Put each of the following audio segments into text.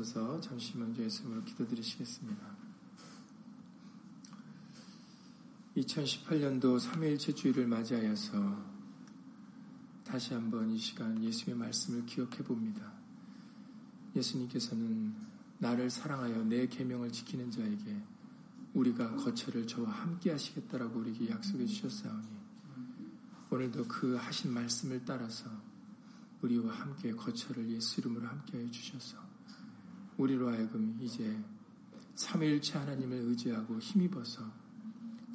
주옵소서 잠시 먼저 예수님으로 기도드리시겠습니다. 2018년도 3일째 주일을 맞이하여서 다시 한번 이 시간 예수의 말씀을 기억해 봅니다. 예수님께서는 나를 사랑하여 내 계명을 지키는 자에게 우리가 거처를 저와 함께 하시겠다라고 우리에게 약속해 주셨사오니 오늘도 그 하신 말씀을 따라서 우리와 함께 거처를 예수 이름으로 함께하여 주셔서 우리로 하여금 이제 삼일체 하나님을 의지하고 힘입어서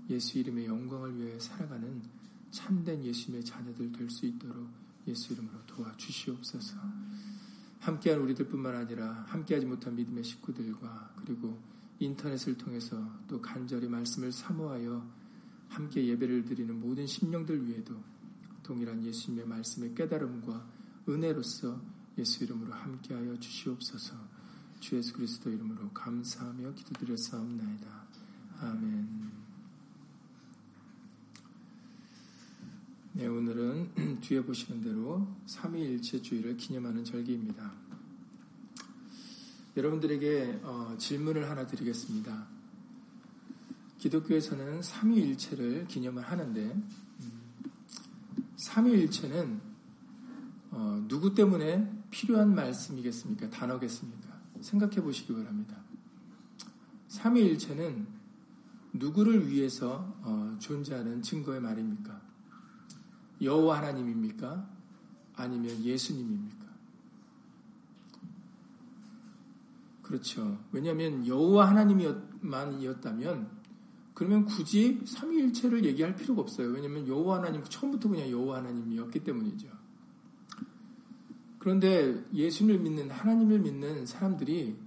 예수 이름의 영광을 위해 살아가는 참된 예수님의 자녀들 될 수 있도록 예수 이름으로 도와주시옵소서. 함께한 우리들뿐만 아니라 함께하지 못한 믿음의 식구들과 그리고 인터넷을 통해서 또 간절히 말씀을 사모하여 함께 예배를 드리는 모든 심령들 위에도 동일한 예수님의 말씀의 깨달음과 은혜로서 예수 이름으로 함께하여 주시옵소서. 주 예수 그리스도 이름으로 감사하며 기도드렸사옵나이다. 아멘. 네, 오늘은 뒤에 보시는 대로 삼위일체 주의를 기념하는 절기입니다. 여러분들에게 어, 질문을 하나 드리겠습니다. 기독교에서는 삼위일체를 기념을 하는데 음, 삼위일체는 어, 누구 때문에 필요한 말씀이겠습니까? 단어겠습니까? 생각해 보시기 바랍니다. 삼위일체는 누구를 위해서 어, 존재하는 증거의 말입니까? 여호와 하나님입니까? 아니면 예수님입니까? 그렇죠. 왜냐하면 여호와 하나님만이었다면 그러면 굳이 삼위일체를 얘기할 필요가 없어요. 왜냐하면 여호와 하나님 처음부터 그냥 여호와 하나님이었기 때문이죠. 그런데 예수님을 믿는 하나님을 믿는 사람들이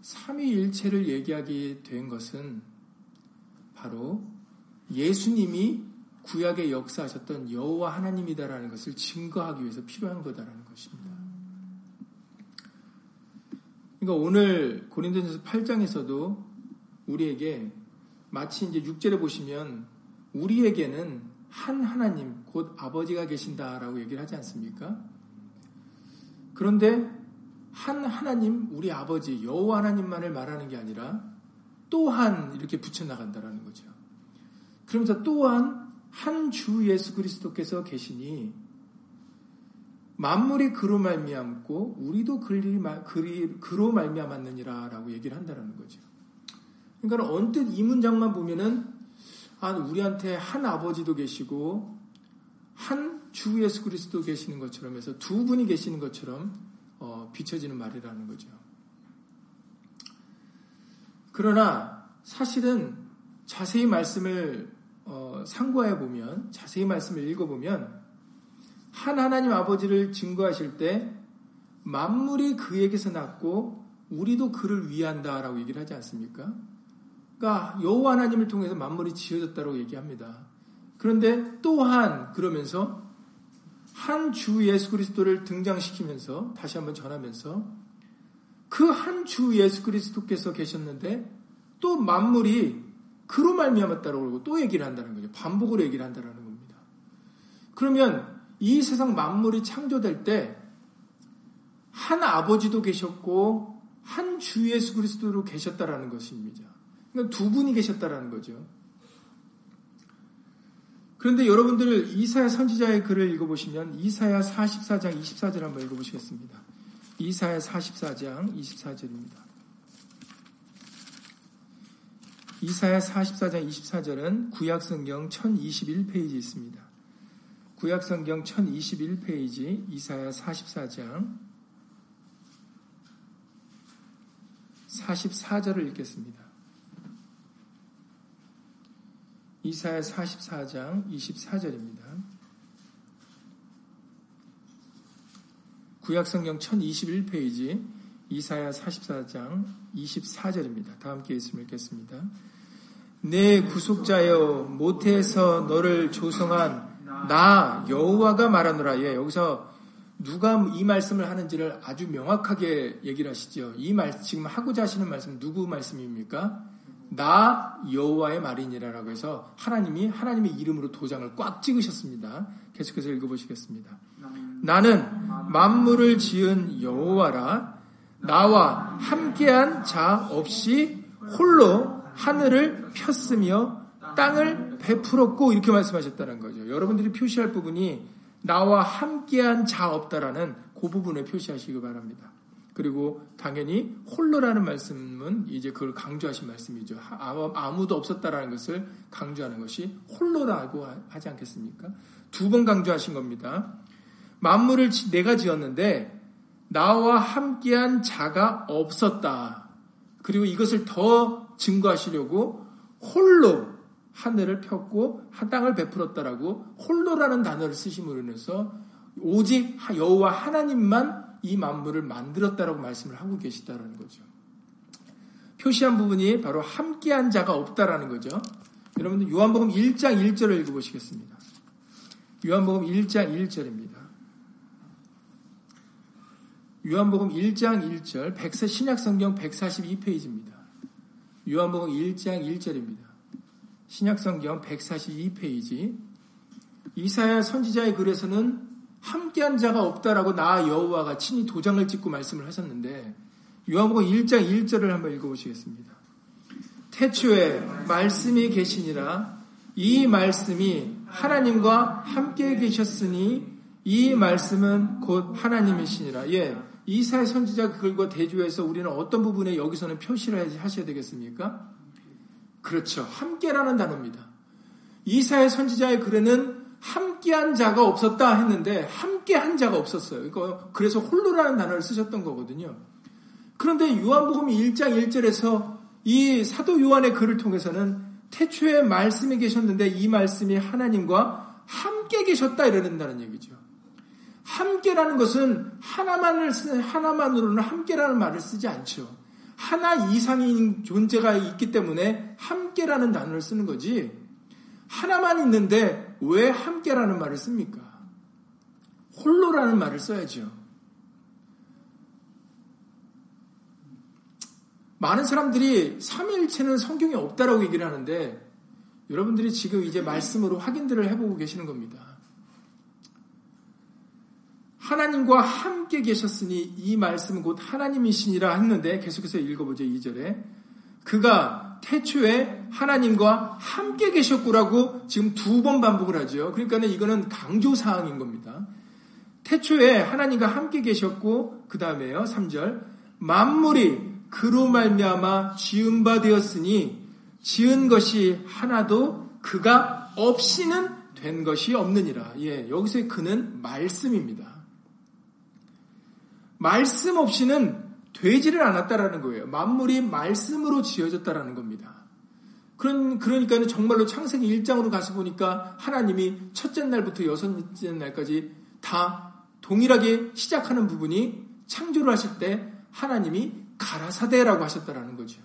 삼위일체를 얘기하게 된 것은 바로 예수님이 구약에 역사하셨던 여호와 하나님이다라는 것을 증거하기 위해서 필요한 거다라는 것입니다. 그러니까 오늘 고린도전서 8장에서도 우리에게 마치 이제 6절에 보시면 우리에게는 한 하나님 곧 아버지가 계신다라고 얘기를 하지 않습니까? 그런데 한 하나님 우리 아버지 여호와 하나님만을 말하는 게 아니라 또한 이렇게 붙여 나간다라는 거죠. 그러면서 또한 한 주 예수 그리스도께서 계시니 만물이 그로 말미암고 우리도 그로 말미암았느니라라고 얘기를 한다는 거죠. 그러니까 언뜻 이 문장만 보면은 아 우리한테 한 아버지도 계시고 한 주 예수 그리스도 계시는 것처럼 해서 두 분이 계시는 것처럼 어, 비춰지는 말이라는 거죠. 그러나 사실은 자세히 말씀을 어, 상고해 보면 자세히 말씀을 읽어보면 한 하나님 아버지를 증거하실 때 만물이 그에게서 났고 우리도 그를 위한다라고 얘기를 하지 않습니까? 그러니까 여호와 하나님을 통해서 만물이 지어졌다고 얘기합니다. 그런데 또한 그러면서 한 주 예수 그리스도를 등장시키면서 다시 한번 전하면서 그 한 주 예수 그리스도께서 계셨는데 또 만물이 그로 말미암았다고 그러고 또 얘기를 한다는 거죠. 반복으로 얘기를 한다는 겁니다. 그러면 이 세상 만물이 창조될 때 한 아버지도 계셨고 한 주 예수 그리스도로 계셨다라는 것입니다. 그러니까 두 분이 계셨다라는 거죠. 그런데 여러분들 이사야 선지자의 글을 읽어보시면 이사야 44장 24절 한번 읽어보시겠습니다. 이사야 44장 24절입니다. 이사야 44장 24절은 구약성경 1021페이지 있습니다. 구약성경 1021페이지 이사야 44장 44절을 읽겠습니다. 이사야 44장 24절입니다. 구약성경 1021페이지 이사야 44장 24절입니다. 다 함께 있음을 읽겠습니다. 내 구속자여 모태에서 너를 조성한 나 여호와가 말하노라. 예, 여기서 누가 이 말씀을 하는지를 아주 명확하게 얘기를 하시죠. 이 말 지금 하고자 하시는 말씀 누구 말씀입니까? 나 여호와의 말이니라라고 해서 하나님이 하나님의 이름으로 도장을 꽉 찍으셨습니다. 계속해서 읽어보시겠습니다. 나는 만물을 지은 여호와라. 나와 함께한 자 없이 홀로 하늘을 폈으며 땅을 베풀었고 이렇게 말씀하셨다는 거죠. 여러분들이 표시할 부분이 나와 함께한 자 없다라는 그 부분에 표시하시기 바랍니다. 그리고 당연히 홀로라는 말씀은 이제 그걸 강조하신 말씀이죠. 아무도 없었다라는 것을 강조하는 것이 홀로라고 하지 않겠습니까? 두 번 강조하신 겁니다. 만물을 내가 지었는데 나와 함께한 자가 없었다. 그리고 이것을 더 증거하시려고 홀로 하늘을 폈고 땅을 베풀었다라고 홀로라는 단어를 쓰심으로 인해서 오직 여호와 하나님만 이 만물을 만들었다라고 말씀을 하고 계시다라는 거죠. 표시한 부분이 바로 함께한 자가 없다라는 거죠. 여러분들 요한복음 1장 1절을 읽어보시겠습니다. 요한복음 1장 1절입니다. 요한복음 1장 1절, 백세 신약성경 142페이지입니다. 요한복음 1장 1절입니다. 신약성경 142페이지. 이사야 선지자의 글에서는 함께한 자가 없다라고 나 여호와가 친히 도장을 찍고 말씀을 하셨는데 요한복음 1장 1절을 한번 읽어보시겠습니다. 태초에 말씀이 계시니라 이 말씀이 하나님과 함께 계셨으니 이 말씀은 곧 하나님이시니라. 예. 이사의 선지자 글과 대조해서 우리는 어떤 부분에 여기서는 표시를 하셔야 되겠습니까? 그렇죠. 함께라는 단어입니다. 이사의 선지자의 글에는 함께한 자가 없었다 했는데 함께한 자가 없었어요. 그래서 홀로라는 단어를 쓰셨던 거거든요. 그런데 요한복음 1장 1절에서 이 사도 요한의 글을 통해서는 태초에 말씀이 계셨는데 이 말씀이 하나님과 함께 계셨다 이러는다는 얘기죠. 함께라는 것은 하나만을 쓰, 하나만으로는 함께라는 말을 쓰지 않죠. 하나 이상인 존재가 있기 때문에 함께라는 단어를 쓰는 거지. 하나만 있는데 왜 함께라는 말을 씁니까? 홀로라는 말을 써야죠. 많은 사람들이 삼위일체는 성경에 없다라고 얘기를 하는데 여러분들이 지금 이제 말씀으로 확인들을 해보고 계시는 겁니다. 하나님과 함께 계셨으니 이 말씀은 곧 하나님이시니라 했는데 계속해서 읽어보죠. 2절에. 그가 태초에 하나님과 함께 계셨구라고 지금 두 번 반복을 하죠. 그러니까 이거는 강조 사항인 겁니다. 태초에 하나님과 함께 계셨고 그 다음에요. 3절. 만물이 그로 말미암아 지은 바 되었으니 지은 것이 하나도 그가 없이는 된 것이 없느니라. 예, 여기서의 그는 말씀입니다. 말씀 없이는 되지를 않았다라는 거예요. 만물이 말씀으로 지어졌다라는 겁니다. 그런, 그러니까 정말로 창세기 1장으로 가서 보니까 하나님이 첫째 날부터 여섯째 날까지 다 동일하게 시작하는 부분이 창조를 하실 때 하나님이 가라사대라고 하셨다라는 거죠.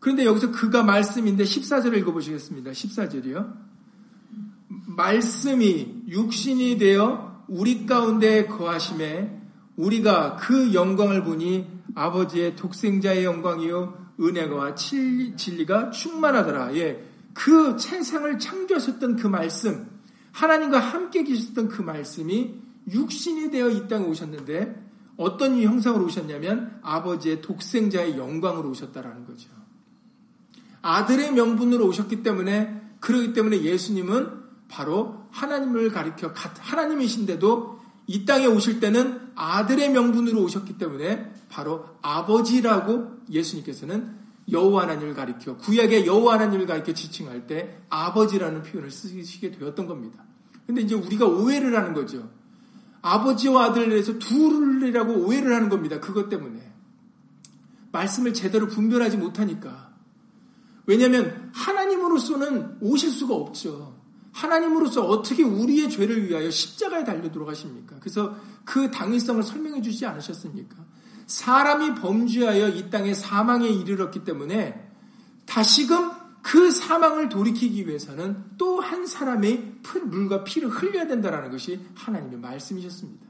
그런데 여기서 그가 말씀인데 14절을 읽어보시겠습니다. 14절이요. 말씀이 육신이 되어 우리 가운데 거하심에 우리가 그 영광을 보니 아버지의 독생자의 영광이요 은혜와 진리가 충만하더라. 예. 그 세상을 창조하셨던 그 말씀, 하나님과 함께 계셨던 그 말씀이 육신이 되어 이 땅에 오셨는데 어떤 형상으로 오셨냐면 아버지의 독생자의 영광으로 오셨다라는 거죠. 아들의 명분으로 오셨기 때문에 그러기 때문에 예수님은 바로 하나님을 가리켜 하나님이신데도 이 땅에 오실 때는 아들의 명분으로 오셨기 때문에 바로 아버지라고 예수님께서는 여호와 하나님을 가리켜 구약의 여호와 하나님을 가리켜 지칭할 때 아버지라는 표현을 쓰시게 되었던 겁니다. 근데 이제 우리가 오해를 하는 거죠. 아버지와 아들에서 둘이라고 오해를 하는 겁니다. 그것 때문에 말씀을 제대로 분별하지 못하니까 왜냐하면 하나님으로서는 오실 수가 없죠. 하나님으로서 어떻게 우리의 죄를 위하여 십자가에 달려 들어가십니까? 그래서 그 당위성을 설명해 주지 않으셨습니까? 사람이 범죄하여 이 땅에 사망에 이르렀기 때문에 다시금 그 사망을 돌이키기 위해서는 또 한 사람의 물과 피를 흘려야 된다는 것이 하나님의 말씀이셨습니다.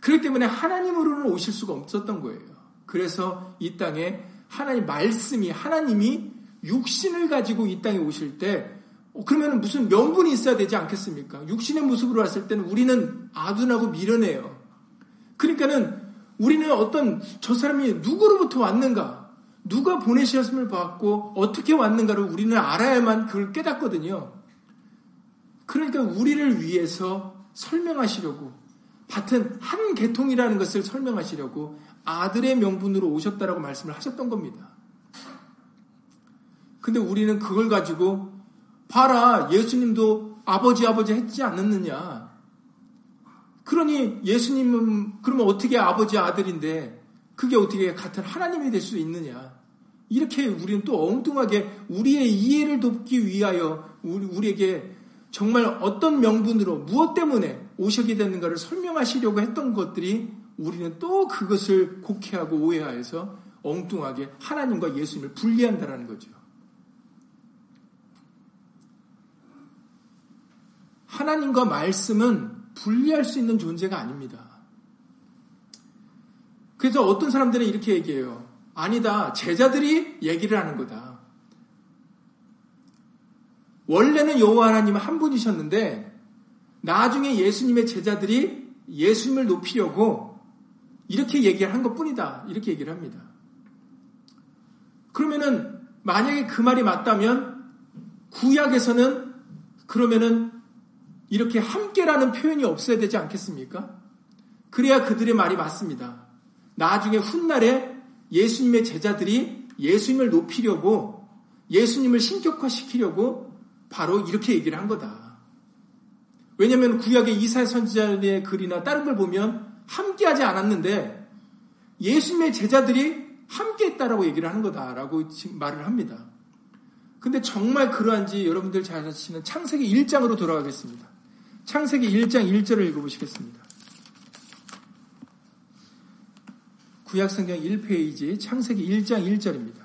그렇기 때문에 하나님으로는 오실 수가 없었던 거예요. 그래서 이 땅에 하나님 말씀이 하나님이 육신을 가지고 이 땅에 오실 때 어, 그러면 무슨 명분이 있어야 되지 않겠습니까? 육신의 모습으로 왔을 때는 우리는 아둔하고 미련해요. 그러니까는 우리는 어떤 저 사람이 누구로부터 왔는가, 누가 보내셨음을 받고 어떻게 왔는가를 우리는 알아야만 그걸 깨닫거든요. 그러니까 우리를 위해서 설명하시려고 같은 한 계통이라는 것을 설명하시려고 아들의 명분으로 오셨다라고 말씀을 하셨던 겁니다. 근데 우리는 그걸 가지고 봐라 예수님도 아버지 아버지 했지 않았느냐. 그러니 예수님은 그러면 어떻게 아버지 아들인데 그게 어떻게 같은 하나님이 될 수 있느냐. 이렇게 우리는 또 엉뚱하게 우리의 이해를 돕기 위하여 우리에게 정말 어떤 명분으로 무엇 때문에 오셨게 되는가를 설명하시려고 했던 것들이 우리는 또 그것을 곡해하고 오해하여서 엉뚱하게 하나님과 예수님을 분리한다라는 거죠. 하나님과 말씀은 분리할 수 있는 존재가 아닙니다. 그래서 어떤 사람들은 이렇게 얘기해요. 아니다. 제자들이 얘기를 하는 거다. 원래는 여호와 하나님은 한 분이셨는데 나중에 예수님의 제자들이 예수님을 높이려고 이렇게 얘기를 한 것뿐이다. 이렇게 얘기를 합니다. 그러면은 만약에 그 말이 맞다면 구약에서는 그러면은 이렇게 함께라는 표현이 없어야 되지 않겠습니까? 그래야 그들의 말이 맞습니다. 나중에 훗날에 예수님의 제자들이 예수님을 높이려고 예수님을 신격화시키려고 바로 이렇게 얘기를 한 거다. 왜냐하면 구약의 이사야 선지자의 글이나 다른 걸 보면 함께하지 않았는데 예수님의 제자들이 함께했다라고 얘기를 하는 거다라고 말을 합니다. 근데 정말 그러한지 여러분들 잘 아시는 창세기 1장으로 돌아가겠습니다. 창세기 1장 1절을 읽어보시겠습니다. 구약성경 1페이지 창세기 1장 1절입니다.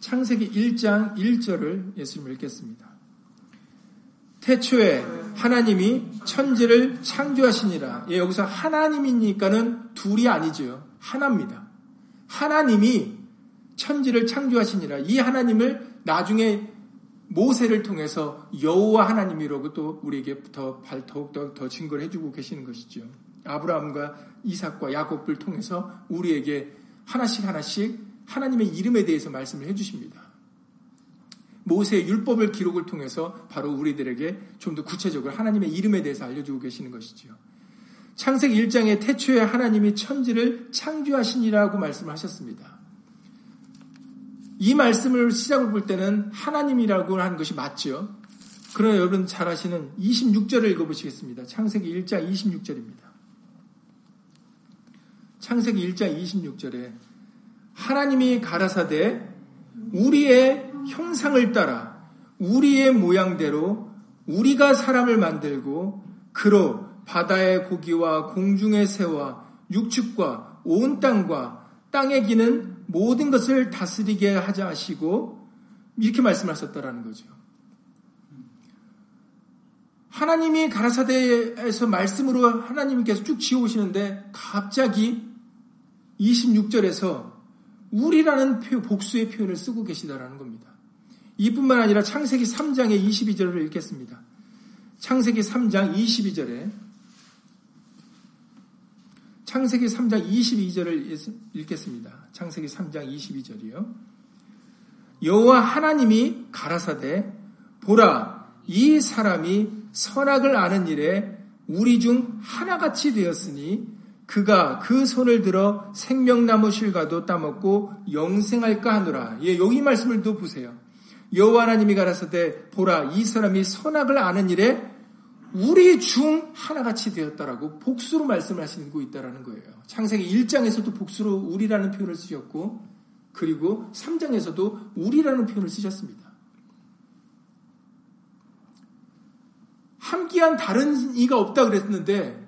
창세기 1장 1절을 예수님 읽겠습니다. 태초에 하나님이 천지를 창조하시니라. 예, 여기서 하나님이니까는 둘이 아니죠. 하나입니다. 하나님이 천지를 창조하시니라. 이 하나님을 나중에 모세를 통해서 여호와 하나님이라고 또 우리에게 더 더욱 더, 더 증거를 해주고 계시는 것이죠. 아브라함과 이삭과 야곱을 통해서 우리에게 하나씩 하나씩 하나님의 이름에 대해서 말씀을 해주십니다. 모세의 율법을 기록을 통해서 바로 우리들에게 좀 더 구체적으로 하나님의 이름에 대해서 알려주고 계시는 것이지요. 창세기 1장에 태초에 하나님이 천지를 창조하시니라고 말씀하셨습니다. 이 말씀을 시작을 볼 때는 하나님이라고 하는 것이 맞죠. 그러나 여러분 잘 아시는 26절을 읽어보시겠습니다. 창세기 1장 26절입니다. 창세기 1장 26절에 하나님이 가라사대 우리의 형상을 따라 우리의 모양대로 우리가 사람을 만들고 그로 바다의 고기와 공중의 새와 육축과 온 땅과 땅에 기는 모든 것을 다스리게 하자 하시고 이렇게 말씀하셨다라는 거죠. 하나님이 가라사대에서 말씀으로 하나님께서 쭉 지어오시는데 갑자기 26절에서 우리라는 복수의 표현을 쓰고 계시다라는 겁니다. 이뿐만 아니라 창세기 3장의 22절을 읽겠습니다. 창세기 3장 22절에 창세기 3장 22절을 읽겠습니다. 창세기 3장 22절이요. 여호와 하나님이 가라사대 보라 이 사람이 선악을 아는 일에 우리 중 하나같이 되었으니 그가 그 손을 들어 생명나무 실과도 따먹고 영생할까 하노라. 예, 여기 말씀을 또 보세요. 여호와 하나님이 가라사대 보라 이 사람이 선악을 아는 일에 우리 중 하나같이 되었다라고 복수로 말씀을 하시고 있다라는 거예요. 창세기 1장에서도 복수로 우리라는 표현을 쓰셨고 그리고 3장에서도 우리라는 표현을 쓰셨습니다. 함께한 다른 이가 없다 그랬는데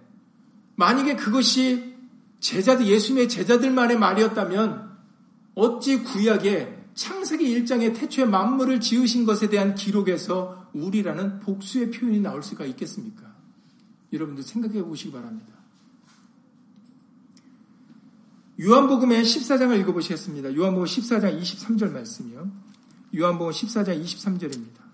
만약에 그것이 제자들, 예수님의 제자들만의 말이었다면 어찌 구약에 창세기 1장의 태초에 만물을 지으신 것에 대한 기록에서 우리라는 복수의 표현이 나올 수가 있겠습니까? 여러분들 생각해 보시기 바랍니다. 요한복음의 14장을 읽어보시겠습니다. 요한복음 14장 23절 말씀이요. 요한복음 14장 23절입니다.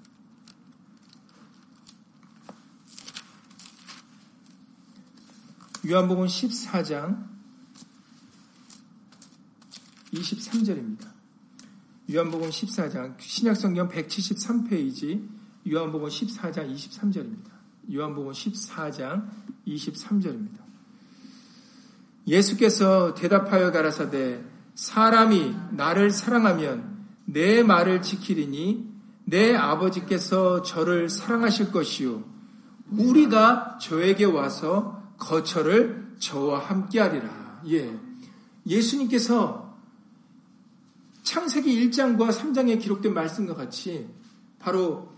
요한복음 14장 23절입니다. 요한복음 14장 신약성경 173페이지 요한복음 14장 23절입니다. 요한복음 14장 23절입니다. 예수께서 대답하여 가라사대 사람이 나를 사랑하면 내 말을 지키리니 내 아버지께서 저를 사랑하실 것이요 우리가 저에게 와서 거처를 저와 함께하리라. 예. 예수님께서 창세기 1장과 3장에 기록된 말씀과 같이 바로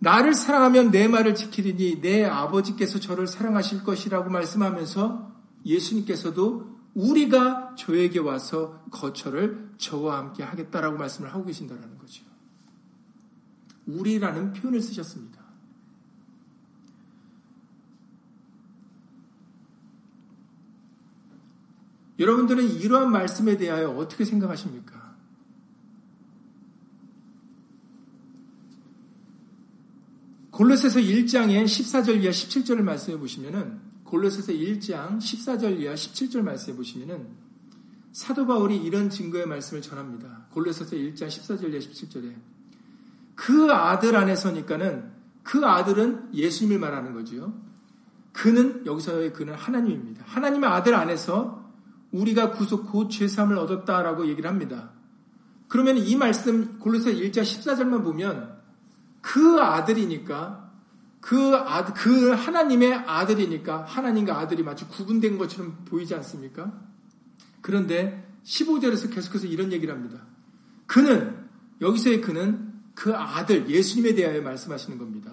나를 사랑하면 내 말을 지키리니 내 아버지께서 저를 사랑하실 것이라고 말씀하면서 예수님께서도 우리가 저에게 와서 거처를 저와 함께 하겠다라고 말씀을 하고 계신다는 거죠. 우리라는 표현을 쓰셨습니다. 여러분들은 이러한 말씀에 대하여 어떻게 생각하십니까? 골로새서 1장의 14절 이하 17절을 말씀해 보시면은 골로새서 1장 14절 이하 17절 말씀해 보시면은 사도 바울이 이런 증거의 말씀을 전합니다. 골로새서 1장 14절 이하 17절에 그 아들 안에서니까는 그 아들은 예수님을 말하는 거지요. 그는 여기서의 그는 하나님입니다. 하나님의 아들 안에서 우리가 구속 곧 죄사함을 얻었다라고 얘기를 합니다. 그러면 이 말씀 골로새 1장 14절만 보면 그 아들이니까 그 아들, 그 하나님의 아들이니까 하나님과 아들이 마치 구분된 것처럼 보이지 않습니까? 그런데 15절에서 계속해서 이런 얘기를 합니다. 그는, 여기서의 그는 그 아들, 예수님에 대하여 말씀하시는 겁니다.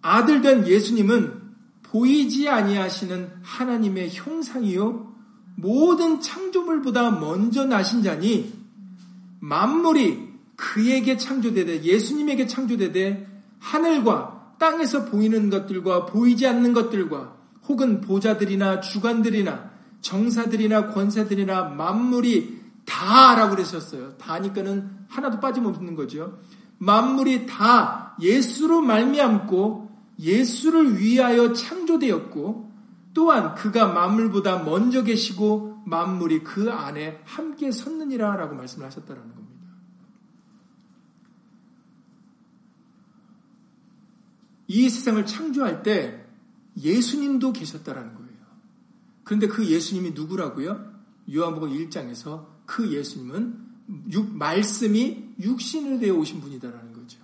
아들 된 예수님은 보이지 아니하시는 하나님의 형상이요 모든 창조물보다 먼저 나신 자니 만물이 그에게 창조되되 예수님에게 창조되되 하늘과 땅에서 보이는 것들과 보이지 않는 것들과 혹은 보자들이나 주관들이나 정사들이나 권사들이나 만물이 다라고 그러셨어요. 다니까는 하나도 빠짐없는 거죠. 만물이 다 예수로 말미암고 예수를 위하여 창조되었고 또한 그가 만물보다 먼저 계시고 만물이 그 안에 함께 섰느니라 라고 말씀을 하셨다는 겁니다. 이 세상을 창조할 때 예수님도 계셨다라는 거예요. 그런데 그 예수님이 누구라고요? 요한복음 1장에서 그 예수님은 육, 말씀이 육신을 되어 오신 분이다라는 거죠.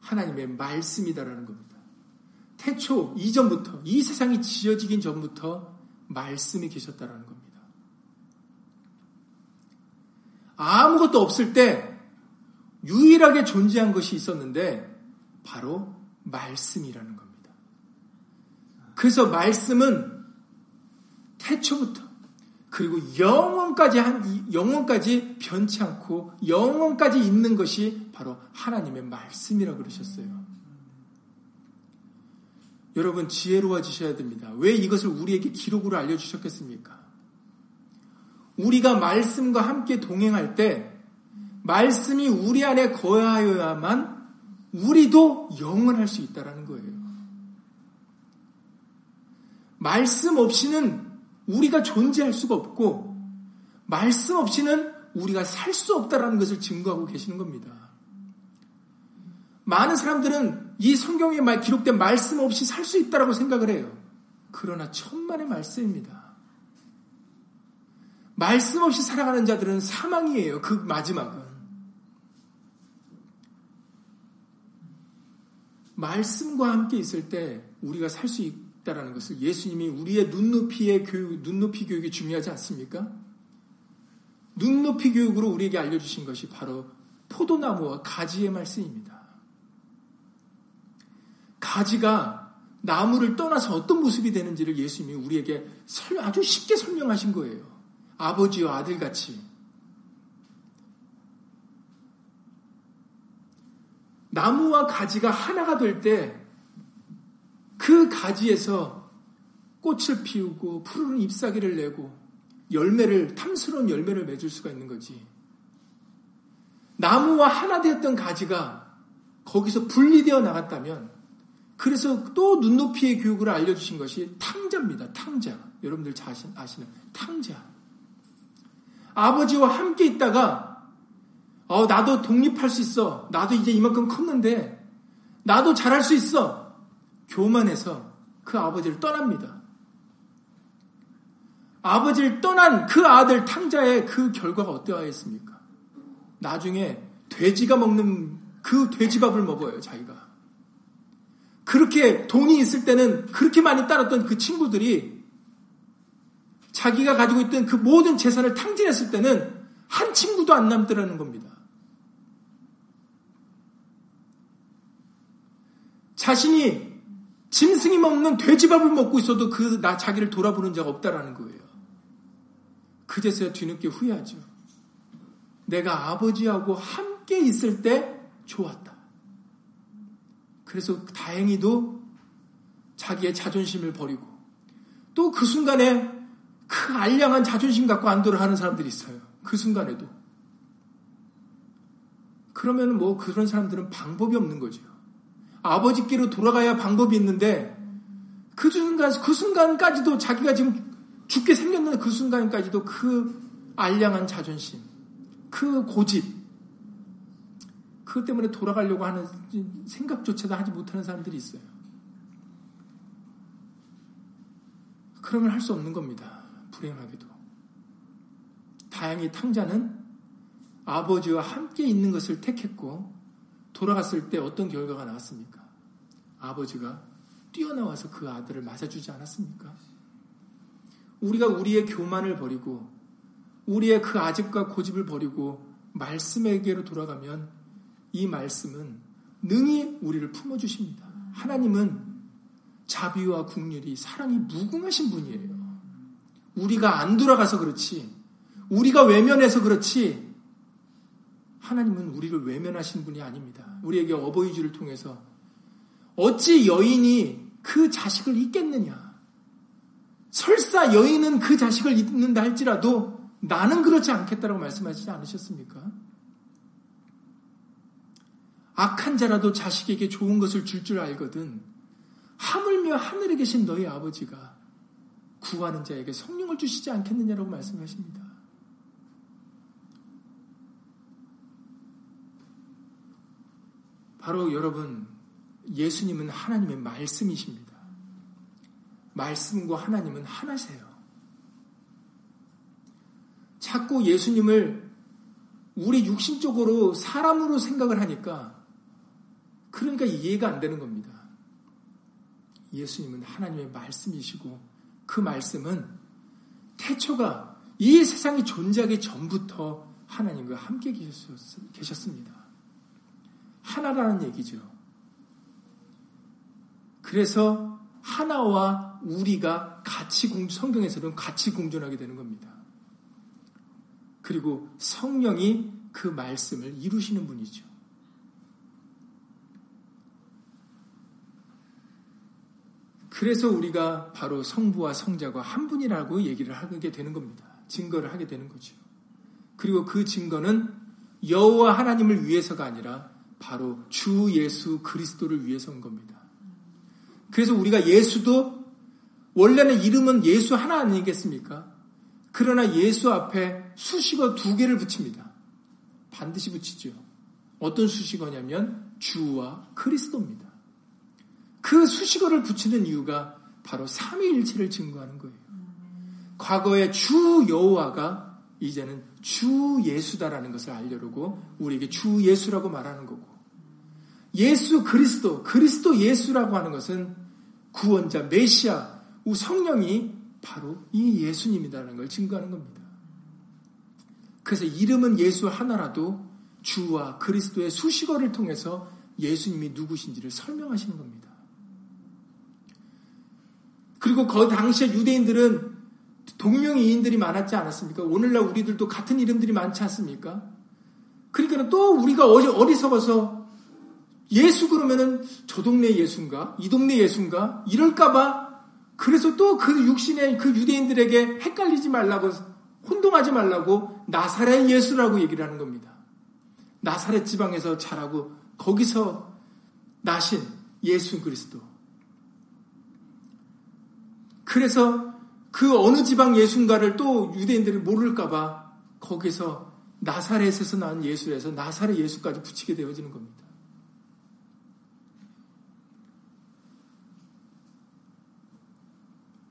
하나님의 말씀이다라는 겁니다. 태초 이전부터 이 세상이 지어지긴 전부터 말씀이 계셨다라는 겁니다. 아무것도 없을 때 유일하게 존재한 것이 있었는데 바로 말씀이라는 겁니다. 그래서 말씀은 태초부터 그리고 영원까지 한 영원까지 변치 않고 영원까지 있는 것이 바로 하나님의 말씀이라고 그러셨어요. 여러분 지혜로워지셔야 됩니다. 왜 이것을 우리에게 기록으로 알려주셨겠습니까? 우리가 말씀과 함께 동행할 때 말씀이 우리 안에 거하여야만 우리도 영원할 수 있다라는 거예요. 말씀 없이는 우리가 존재할 수가 없고 말씀 없이는 우리가 살 수 없다라는 것을 증거하고 계시는 겁니다. 많은 사람들은 이 성경에 기록된 말씀 없이 살 수 있다라고 생각을 해요. 그러나 천만의 말씀입니다. 말씀 없이 살아가는 자들은 사망이에요. 그 마지막은. 말씀과 함께 있을 때 우리가 살 수 있다라는 것을 예수님이 우리의 눈높이의 교육, 눈높이 교육이 중요하지 않습니까? 눈높이 교육으로 우리에게 알려주신 것이 바로 포도나무와 가지의 말씀입니다. 가지가 나무를 떠나서 어떤 모습이 되는지를 예수님이 우리에게 아주 쉽게 설명하신 거예요. 아버지와 아들같이. 나무와 가지가 하나가 될 때 그 가지에서 꽃을 피우고 푸르른 잎사귀를 내고 열매를 탐스러운 열매를 맺을 수가 있는 거지. 나무와 하나 되었던 가지가 거기서 분리되어 나갔다면 그래서 또 눈높이의 교육을 알려주신 것이 탕자입니다. 탕자. 여러분들 자신 아시는 탕자. 아버지와 함께 있다가 어 나도 독립할 수 있어. 나도 이제 이만큼 컸는데 나도 잘할 수 있어. 교만해서 그 아버지를 떠납니다. 아버지를 떠난 그 아들 탕자의 그 결과가 어떠하였습니까? 나중에 돼지가 먹는 그 돼지밥을 먹어요, 자기가. 그렇게 돈이 있을 때는 그렇게 많이 따랐던 그 친구들이 자기가 가지고 있던 그 모든 재산을 탕진했을 때는 한 친구도 안 남더라는 겁니다. 자신이 짐승이 먹는 돼지밥을 먹고 있어도 그 나 자기를 돌아보는 자가 없다라는 거예요. 그제서야 뒤늦게 후회하죠. 내가 아버지하고 함께 있을 때 좋았다. 그래서 다행히도 자기의 자존심을 버리고 또 그 순간에 그 알량한 자존심 갖고 안도를 하는 사람들이 있어요. 그 순간에도. 그러면 뭐 그런 사람들은 방법이 없는 거죠. 아버지께로 돌아가야 방법이 있는데 그 순간, 그 순간까지도 자기가 지금 죽게 생겼는 그 순간까지도 그 알량한 자존심, 그 고집, 그것 때문에 돌아가려고 하는 생각조차도 하지 못하는 사람들이 있어요. 그러면 할 수 없는 겁니다. 불행하게도. 다행히 탕자는 아버지와 함께 있는 것을 택했고 돌아갔을 때 어떤 결과가 나왔습니까? 아버지가 뛰어나와서 그 아들을 맞아주지 않았습니까? 우리가 우리의 교만을 버리고 우리의 그 아집과 고집을 버리고 말씀에게로 돌아가면 이 말씀은 능히 우리를 품어주십니다. 하나님은 자비와 국률이 사랑이 무궁하신 분이에요. 우리가 안 돌아가서 그렇지, 우리가 외면해서 그렇지, 하나님은 우리를 외면하신 분이 아닙니다. 우리에게 어버이주를 통해서 어찌 여인이 그 자식을 잊겠느냐? 설사 여인은 그 자식을 잊는다 할지라도 나는 그렇지 않겠다라고 말씀하시지 않으셨습니까? 악한 자라도 자식에게 좋은 것을 줄줄 줄 알거든. 하물며 하늘에 계신 너희 아버지가 구하는 자에게 성령을 주시지 않겠느냐라고 말씀하십니다. 바로 여러분, 예수님은 하나님의 말씀이십니다. 말씀과 하나님은 하나세요. 자꾸 예수님을 우리 육신적으로 사람으로 생각을 하니까 그러니까 이해가 안 되는 겁니다. 예수님은 하나님의 말씀이시고 그 말씀은 태초가 이 세상이 존재하기 전부터 하나님과 함께 계셨습니다. 하나라는 얘기죠. 그래서 하나와 우리가 같이 공, 성경에서는 같이 공존하게 되는 겁니다. 그리고 성령이 그 말씀을 이루시는 분이죠. 그래서 우리가 바로 성부와 성자가 한 분이라고 얘기를 하게 되는 겁니다. 증거를 하게 되는 거죠. 그리고 그 증거는 여호와 하나님을 위해서가 아니라 바로 주 예수 그리스도를 위해서인 겁니다. 그래서 우리가 예수도 원래는 이름은 예수 하나 아니겠습니까? 그러나 예수 앞에 수식어 두 개를 붙입니다. 반드시 붙이죠. 어떤 수식어냐면 주와 그리스도입니다. 그 수식어를 붙이는 이유가 바로 삼위일체를 증거하는 거예요. 과거의 주 여호와가 이제는 주 예수다라는 것을 알려고 우리에게 주 예수라고 말하는 거고 예수 그리스도 그리스도 예수라고 하는 것은 구원자 메시아 성령이 바로 이 예수님이라는 걸 증거하는 겁니다. 그래서 이름은 예수 하나라도 주와 그리스도의 수식어를 통해서 예수님이 누구신지를 설명하시는 겁니다. 그리고 그 당시에 유대인들은 동명이인들이 많았지 않았습니까? 오늘날 우리들도 같은 이름들이 많지 않습니까? 그러니까 또 우리가 어리석어서 예수 그러면은 저 동네 예수인가? 이 동네 예수인가? 이럴까봐 그래서 또 그 육신의 그 유대인들에게 헷갈리지 말라고 혼동하지 말라고 나사렛 예수라고 얘기를 하는 겁니다. 나사렛 지방에서 자라고 거기서 나신 예수 그리스도. 그래서 그 어느 지방 예수인가를 또 유대인들이 모를까봐 거기서 나사렛에서 난 예수에서 나사렛 예수까지 붙이게 되어지는 겁니다.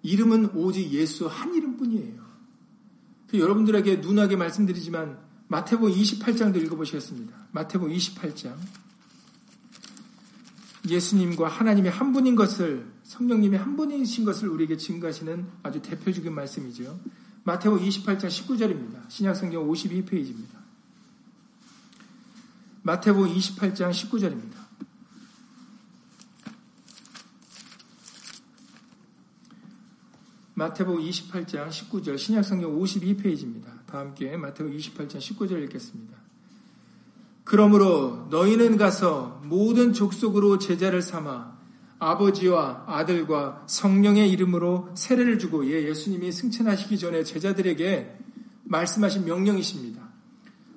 이름은 오직 예수 한 이름뿐이에요. 그 여러분들에게 눈하게 말씀드리지만 마태복 28장도 읽어보시겠습니다. 마태복 28장. 예수님과 하나님의 한 분인 것을 성령님의 한 분이신 것을 우리에게 증거하시는 아주 대표적인 말씀이죠. 마태복 28장 19절입니다. 신약성경 52페이지입니다. 마태복 28장 19절입니다. 마태복 28장 19절 신약성경 52페이지입니다. 다 함께 마태복 28장 19절 읽겠습니다. 그러므로 너희는 가서 모든 족속으로 제자를 삼아 아버지와 아들과 성령의 이름으로 세례를 주고 예, 예수님이 승천하시기 전에 제자들에게 말씀하신 명령이십니다.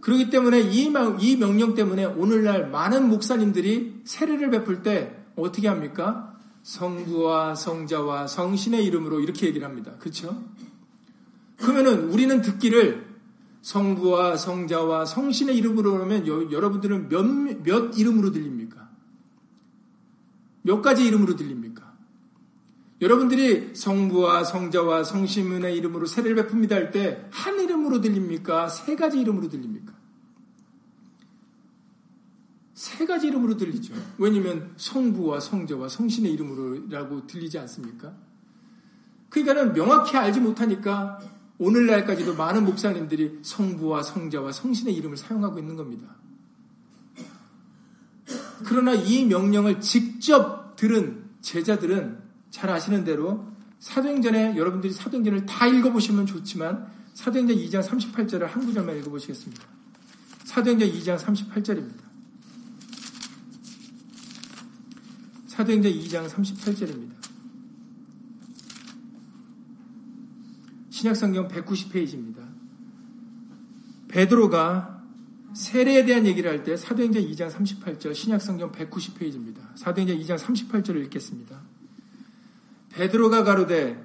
그렇기 때문에 이, 이 명령 때문에 오늘날 많은 목사님들이 세례를 베풀 때 어떻게 합니까? 성부와 성자와 성신의 이름으로 이렇게 얘기를 합니다. 그렇죠? 그러면은 우리는 듣기를 성부와 성자와 성신의 이름으로 그러면 여 러분들은 몇, 몇 이름으로 들립니까? 몇 가지 이름으로 들립니까? 여러분들이 성부와 성자와 성신의 이름으로 세례를 베풉니다 할 때 한 이름으로 들립니까? 세 가지 이름으로 들립니까? 세 가지 이름으로 들리죠. 왜냐면 성부와 성자와 성신의 이름으로라고 들리지 않습니까? 그러니까는 명확히 알지 못하니까 오늘날까지도 많은 목사님들이 성부와 성자와 성신의 이름을 사용하고 있는 겁니다. 그러나 이 명령을 직접 들은 제자들은 잘 아시는 대로 사도행전에 여러분들이 사도행전을 다 읽어보시면 좋지만 사도행전 2장 38절을 한 구절만 읽어보시겠습니다. 사도행전 2장 38절입니다. 사도행전 2장 38절입니다. 신약성경 190페이지입니다. 베드로가 세례에 대한 얘기를 할 때 사도행전 2장 38절 신약성경 190페이지입니다. 사도행전 2장 38절을 읽겠습니다. 베드로가 가로되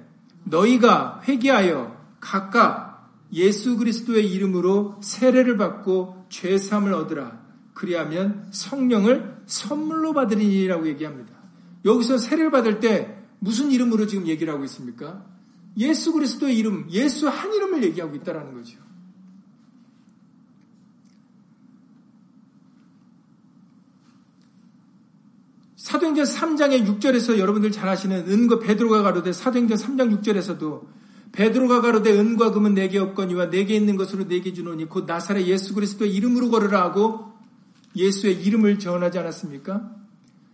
너희가 회개하여 각각 예수 그리스도의 이름으로 세례를 받고 죄 사함을 얻으라. 그리하면 성령을 선물로 받으리라고 얘기합니다. 여기서 세례를 받을 때 무슨 이름으로 지금 얘기를 하고 있습니까? 예수 그리스도의 이름, 예수 한 이름을 얘기하고 있다는 거죠. 사도행전 3장의 6절에서 여러분들 잘 아시는 은과 베드로가 가로되 사도행전 3장 6절에서도 베드로가 가로되 은과 금은 내게 없거니와 내게 있는 것으로 내게 주노니 곧 나사렛 예수 그리스도의 이름으로 걸으라 하고 예수의 이름을 전하지 않았습니까?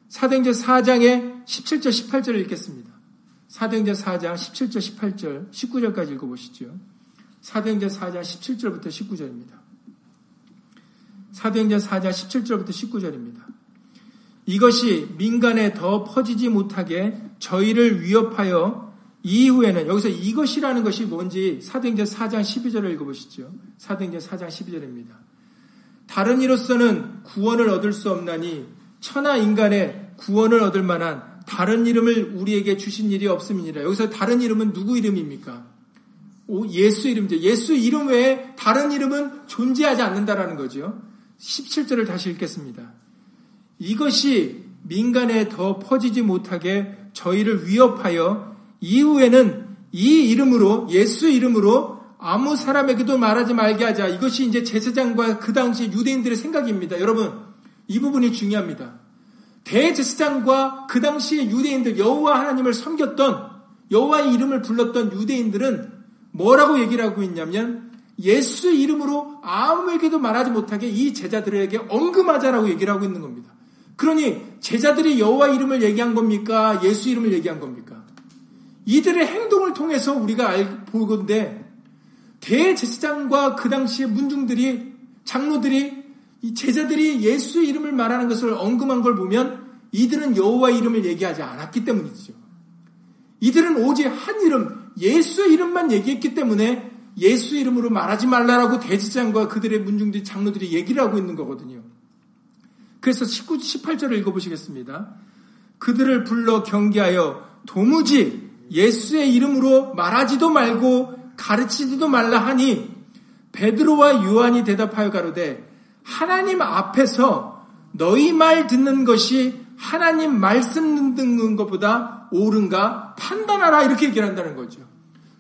사도행전 4장의 17절 18절을 읽겠습니다. 사도행전 4장 17절 18절 19절까지 읽어보시죠. 사도행전 4장 17절부터 19절입니다. 사도행전 4장 17절부터 19절입니다. 이것이 민간에 더 퍼지지 못하게 저희를 위협하여 이후에는 여기서 이것이라는 것이 뭔지 사도행전 4장 12절을 읽어보시죠. 사도행전 4장 12절입니다. 다른 이로서는 구원을 얻을 수 없나니 천하 인간의 구원을 얻을 만한 다른 이름을 우리에게 주신 일이 없음이니라. 여기서 다른 이름은 누구 이름입니까? 오, 예수 이름이죠. 예수 이름 외에 다른 이름은 존재하지 않는다라는 거죠. 17절을 다시 읽겠습니다. 이것이 민간에 더 퍼지지 못하게 저희를 위협하여 이후에는 이 이름으로 예수 이름으로 아무 사람에게도 말하지 말게 하자. 이것이 이제 제사장과 그 당시 유대인들의 생각입니다. 여러분, 이 부분이 중요합니다. 대제사장과 그 당시의 유대인들 여호와 하나님을 섬겼던 여호와의 이름을 불렀던 유대인들은 뭐라고 얘기를 하고 있냐면 예수의 이름으로 아무에게도 말하지 못하게 이 제자들에게 언금하자라고 얘기를 하고 있는 겁니다. 그러니 제자들이 여호와 이름을 얘기한 겁니까? 예수 이름을 얘기한 겁니까? 이들의 행동을 통해서 우리가 알 보건데 대제사장과 그 당시의 문중들이 장로들이 이 제자들이 예수 이름을 말하는 것을 언급한 걸 보면 이들은 여호와 이름을 얘기하지 않았기 때문이죠. 이들은 오직 한 이름, 예수 이름만 얘기했기 때문에 예수 이름으로 말하지 말라라고 대지장과 그들의 문중들 장로들이 얘기를 하고 있는 거거든요. 그래서 19, 18절을 읽어보시겠습니다. 그들을 불러 경계하여 도무지 예수의 이름으로 말하지도 말고 가르치지도 말라 하니 베드로와 요한이 대답하여 가로되 하나님 앞에서 너희 말 듣는 것이 하나님 말씀 듣는 것보다 옳은가 판단하라 이렇게 얘기를 한다는 거죠.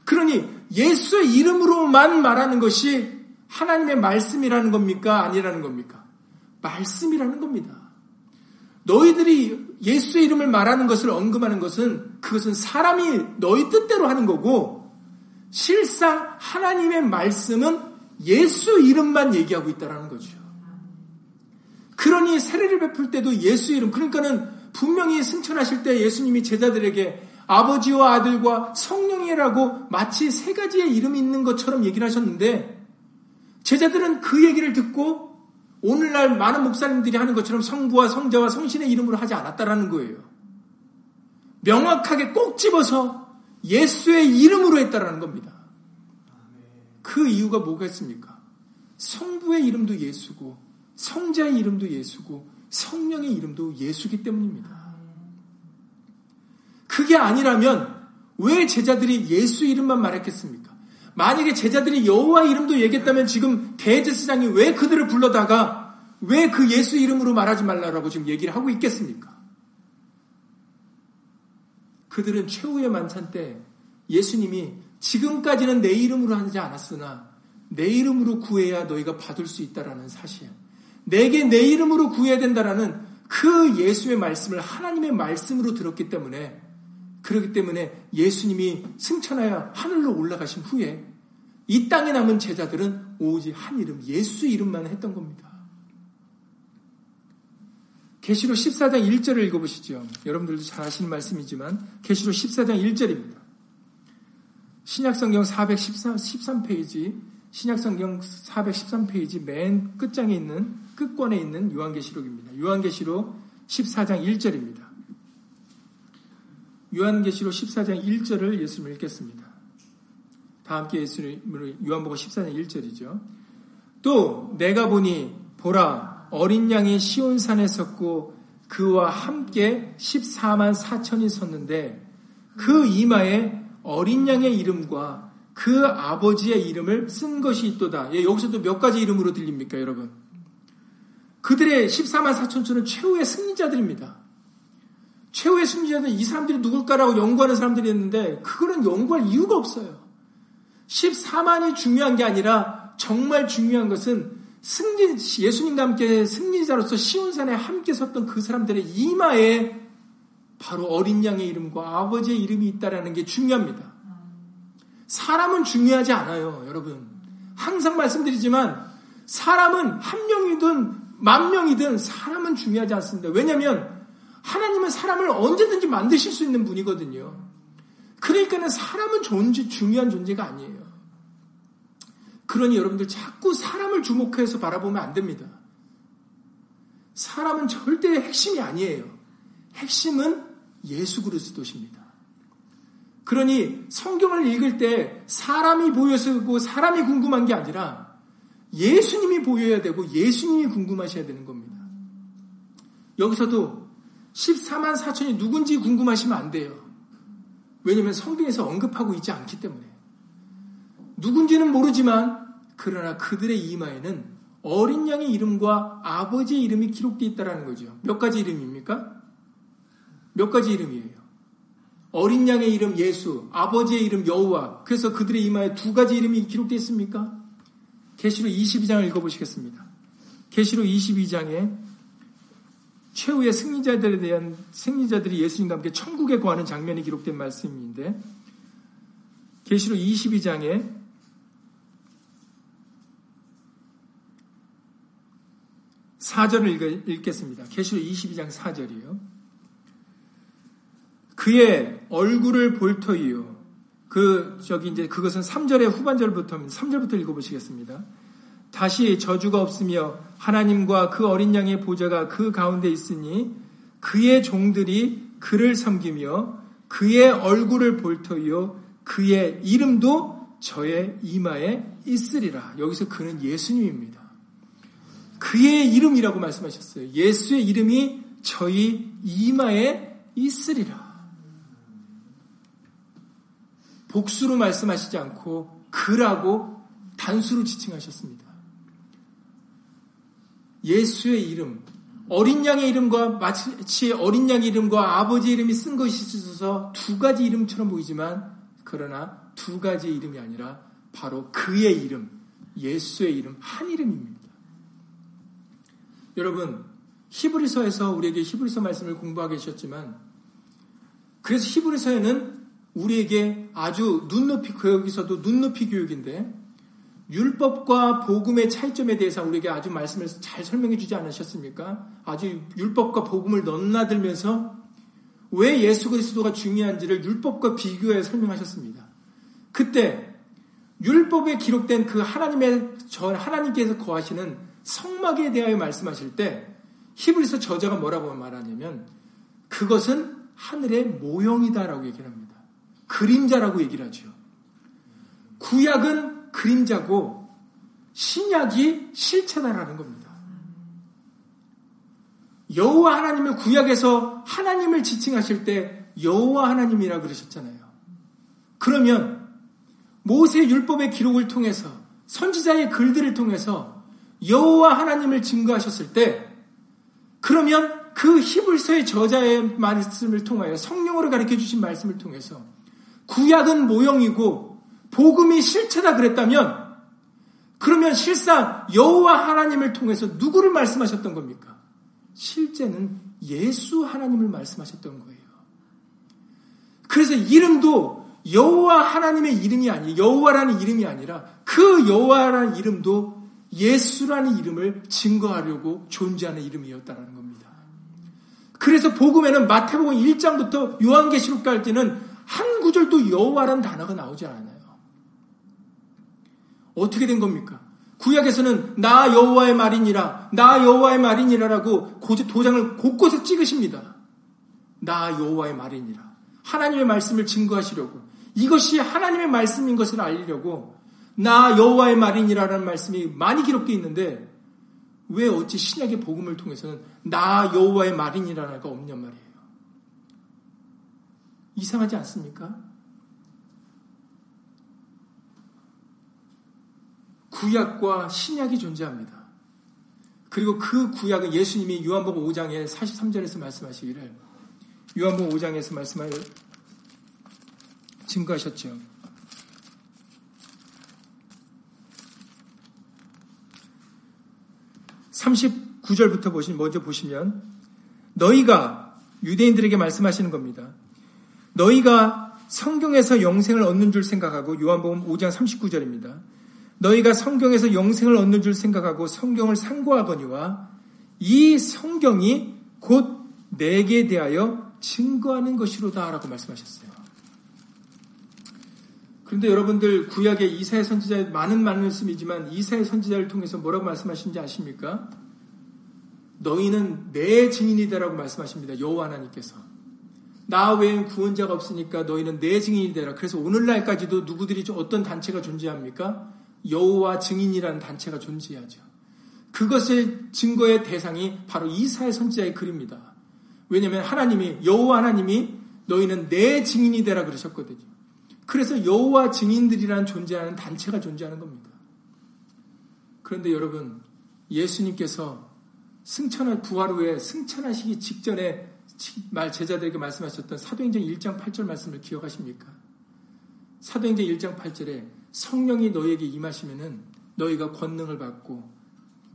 그러니 예수의 이름으로만 말하는 것이 하나님의 말씀이라는 겁니까? 아니라는 겁니까? 말씀이라는 겁니다. 너희들이 예수의 이름을 말하는 것을 언급하는 것은 그것은 사람이 너희 뜻대로 하는 거고 실상 하나님의 말씀은 예수 이름만 얘기하고 있다는 거죠. 그러니 세례를 베풀 때도 예수 이름 그러니까는 분명히 승천하실 때 예수님이 제자들에게 아버지와 아들과 성령이라고 마치 세 가지의 이름이 있는 것처럼 얘기를 하셨는데 제자들은 그 얘기를 듣고 오늘날 많은 목사님들이 하는 것처럼 성부와 성자와 성신의 이름으로 하지 않았다라는 거예요. 명확하게 꼭 집어서 예수의 이름으로 했다라는 겁니다. 그 이유가 뭐겠습니까? 성부의 이름도 예수고 성자의 이름도 예수고 성령의 이름도 예수기 때문입니다. 그게 아니라면 왜 제자들이 예수 이름만 말했겠습니까? 만약에 제자들이 여호와 이름도 얘기했다면 지금 대제사장이 왜 그들을 불러다가 왜 그 예수 이름으로 말하지 말라라고 지금 얘기를 하고 있겠습니까? 그들은 최후의 만찬 때 예수님이 지금까지는 내 이름으로 하지 않았으나 내 이름으로 구해야 너희가 받을 수 있다라는 사실. 내게 내 이름으로 구해야 된다라는 그 예수의 말씀을 하나님의 말씀으로 들었기 때문에 그렇기 때문에 예수님이 승천하여 하늘로 올라가신 후에 이 땅에 남은 제자들은 오직 한 이름, 예수 이름만 했던 겁니다. 계시록 14장 1절을 읽어보시죠. 여러분들도 잘 아시는 말씀이지만 계시록 14장 1절입니다. 신약성경 413페이지, 신약성경 413페이지 맨 끝장에 있는 끝권에 있는 요한계시록입니다. 요한계시록 14장 1절입니다. 요한계시록 14장 1절을 예수님 읽겠습니다. 다 함께 예수님으로 요한복음 14장 1절이죠. 또 내가 보니 보라 어린 양이 시온산에 섰고 그와 함께 14만 4천이 섰는데 그 이마에 어린 양의 이름과 그 아버지의 이름을 쓴 것이 있도다. 예, 여기서도 몇 가지 이름으로 들립니까, 여러분? 그들의 14만 4천초는 최후의 승리자들입니다. 최후의 승리자들 이 사람들이 누굴까라고 연구하는 사람들이 있는데 그거는 연구할 이유가 없어요. 14만이 중요한 게 아니라 정말 중요한 것은 승리, 예수님과 함께 승리자로서 시온산에 함께 섰던 그 사람들의 이마에 바로 어린 양의 이름과 아버지의 이름이 있다라는 게 중요합니다. 사람은 중요하지 않아요, 여러분. 항상 말씀드리지만 사람은 한 명이든 만 명이든 사람은 중요하지 않습니다. 왜냐하면 하나님은 사람을 언제든지 만드실 수 있는 분이거든요. 그러니까는 사람은 존재, 중요한 존재가 아니에요. 그러니 여러분들 자꾸 사람을 주목해서 바라보면 안 됩니다. 사람은 절대 핵심이 아니에요. 핵심은 예수 그리스도십니다. 그러니 성경을 읽을 때 사람이 보여서고 사람이 궁금한 게 아니라 예수님이 보여야 되고 예수님이 궁금하셔야 되는 겁니다. 여기서도 14만 4천이 누군지 궁금하시면 안 돼요. 왜냐하면 성경에서 언급하고 있지 않기 때문에. 누군지는 모르지만 그러나 그들의 이마에는 어린 양의 이름과 아버지의 이름이 기록되어 있다는 거죠. 몇 가지 이름입니까? 몇 가지 이름이에요. 어린 양의 이름 예수, 아버지의 이름 여호와. 그래서 그들의 이마에 두 가지 이름이 기록되어 있습니까? 계시록 22장을 읽어보시겠습니다. 계시록 22장에 최후의 승리자들에 대한 승리자들이 예수님과 함께 천국에 거하는 장면이 기록된 말씀인데 계시록 22장에 4절을 읽겠습니다. 계시록 22장 4절이요. 그의 얼굴을 볼 터이요. 그, 저기 이제 그것은 3절의 후반절부터입니다. 3절부터 읽어 보시겠습니다. 다시 저주가 없으며 하나님과 그 어린 양의 보좌가 그 가운데 있으니 그의 종들이 그를 섬기며 그의 얼굴을 볼 터이요. 그의 이름도 저의 이마에 있으리라. 여기서 그는 예수님입니다. 그의 이름이라고 말씀하셨어요. 예수의 이름이 저희 이마에 있으리라. 복수로 말씀하시지 않고 그라고 단수로 지칭하셨습니다. 예수의 이름, 어린 양의 이름과 마치 어린 양의 이름과 아버지 이름이 쓴 것이 있어서 두 가지 이름처럼 보이지만 그러나 두 가지 이름이 아니라 바로 그의 이름, 예수의 이름, 한 이름입니다. 여러분, 히브리서에서 우리에게 히브리서 말씀을 공부하게 하셨지만 그래서 히브리서에는 우리에게 아주 눈높이 교육에서도 눈높이 교육인데 율법과 복음의 차이점에 대해서 우리에게 아주 말씀을 잘 설명해 주지 않으셨습니까? 아주 율법과 복음을 넘나들면서 왜 예수 그리스도가 중요한지를 율법과 비교해 설명하셨습니다. 그때 율법에 기록된 그 하나님의 전 하나님께서 거하시는 성막에 대하여 말씀하실 때 히브리서 저자가 뭐라고 말하냐면 그것은 하늘의 모형이다라고 얘기를 합니다. 그림자라고 얘기를 하죠. 구약은 그림자고 신약이 실체다라는 겁니다. 여호와 하나님을 구약에서 하나님을 지칭하실 때 여호와 하나님이라 그러셨잖아요. 그러면 모세 율법의 기록을 통해서 선지자의 글들을 통해서 여호와 하나님을 증거하셨을 때 그러면 그 히브리서의 저자의 말씀을 통하여 성령으로 가르쳐 주신 말씀을 통해서 구약은 모형이고 복음이 실체다 그랬다면 그러면 실상 여호와 하나님을 통해서 누구를 말씀하셨던 겁니까? 실제는 예수 하나님을 말씀하셨던 거예요. 그래서 이름도 여호와 하나님의 이름이 아니 여호와라는 이름이 아니라 그 여호와라는 이름도 예수라는 이름을 증거하려고 존재하는 이름이었다는 겁니다. 그래서 복음에는 마태복음 1장부터 요한계시록까지는 한 구절도 여호와라는 단어가 나오지 않아요. 어떻게 된 겁니까? 구약에서는 나 여호와의 말이니라, 나 여호와의 말이니라라고 도장을 곳곳에 찍으십니다. 나 여호와의 말이니라. 하나님의 말씀을 증거하시려고 이것이 하나님의 말씀인 것을 알리려고 나 여호와의 말이니라라는 말씀이 많이 기록되어 있는데 왜 어찌 신약의 복음을 통해서는 나 여호와의 말이니라가 없냔 말이에요. 이상하지 않습니까? 구약과 신약이 존재합니다. 그리고 그 구약은 예수님이 요한복음 5장에 43절에서 말씀하시기를 요한복음 5장에서 말씀을 증거하셨죠. 39절부터 보시, 먼저 보시면, 너희가 유대인들에게 말씀하시는 겁니다. 너희가 성경에서 영생을 얻는 줄 생각하고, 요한복음 5장 39절입니다. 너희가 성경에서 영생을 얻는 줄 생각하고 성경을 상고하거니와 이 성경이 곧 내게 대하여 증거하는 것이로다 라고 말씀하셨어요. 그런데 여러분들 구약의 이사의 선지자의 많은 말씀이지만 이사의 선지자를 통해서 뭐라고 말씀하신지 아십니까? 너희는 내 증인이 되라고 말씀하십니다. 여호와 하나님께서. 나 외엔 구원자가 없으니까 너희는 내 증인이 되라. 그래서 오늘날까지도 누구들이 어떤 단체가 존재합니까? 여호와 증인이라는 단체가 존재하죠. 그것의 증거의 대상이 바로 이사의 선지자의 글입니다. 왜냐하면 하나님이 여호와 하나님이 너희는 내 증인이 되라 그러셨거든요. 그래서 여호와 증인들이라는 존재하는 단체가 존재하는 겁니다. 그런데 여러분 예수님께서 승천할 부활 후에 승천하시기 직전에 말 제자들에게 말씀하셨던 사도행전 1장 8절 말씀을 기억하십니까? 사도행전 1장 8절에 성령이 너에게 임하시면은 너희가 권능을 받고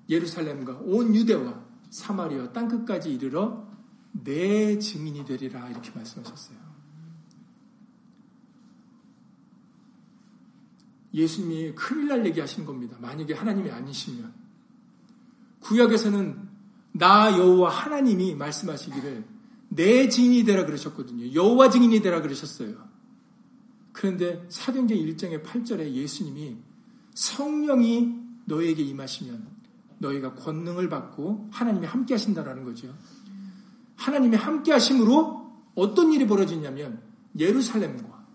예루살렘과 온 유대와 사마리아 땅 끝까지 이르러 내 증인이 되리라 이렇게 말씀하셨어요. 예수님이 큰일 날 얘기하시는 겁니다. 만약에 하나님이 아니시면 구약에서는 나 여호와 하나님이 말씀하시기를 내 증인이 되라 그러셨거든요. 여호와 증인이 되라 그러셨어요. 그런데 사도행전 1장의 8절에 예수님이 성령이 너에게 임하시면 너희가 권능을 받고 하나님이 함께 하신다라는 거죠. 하나님이 함께 하심으로 어떤 일이 벌어지냐면 예루살렘과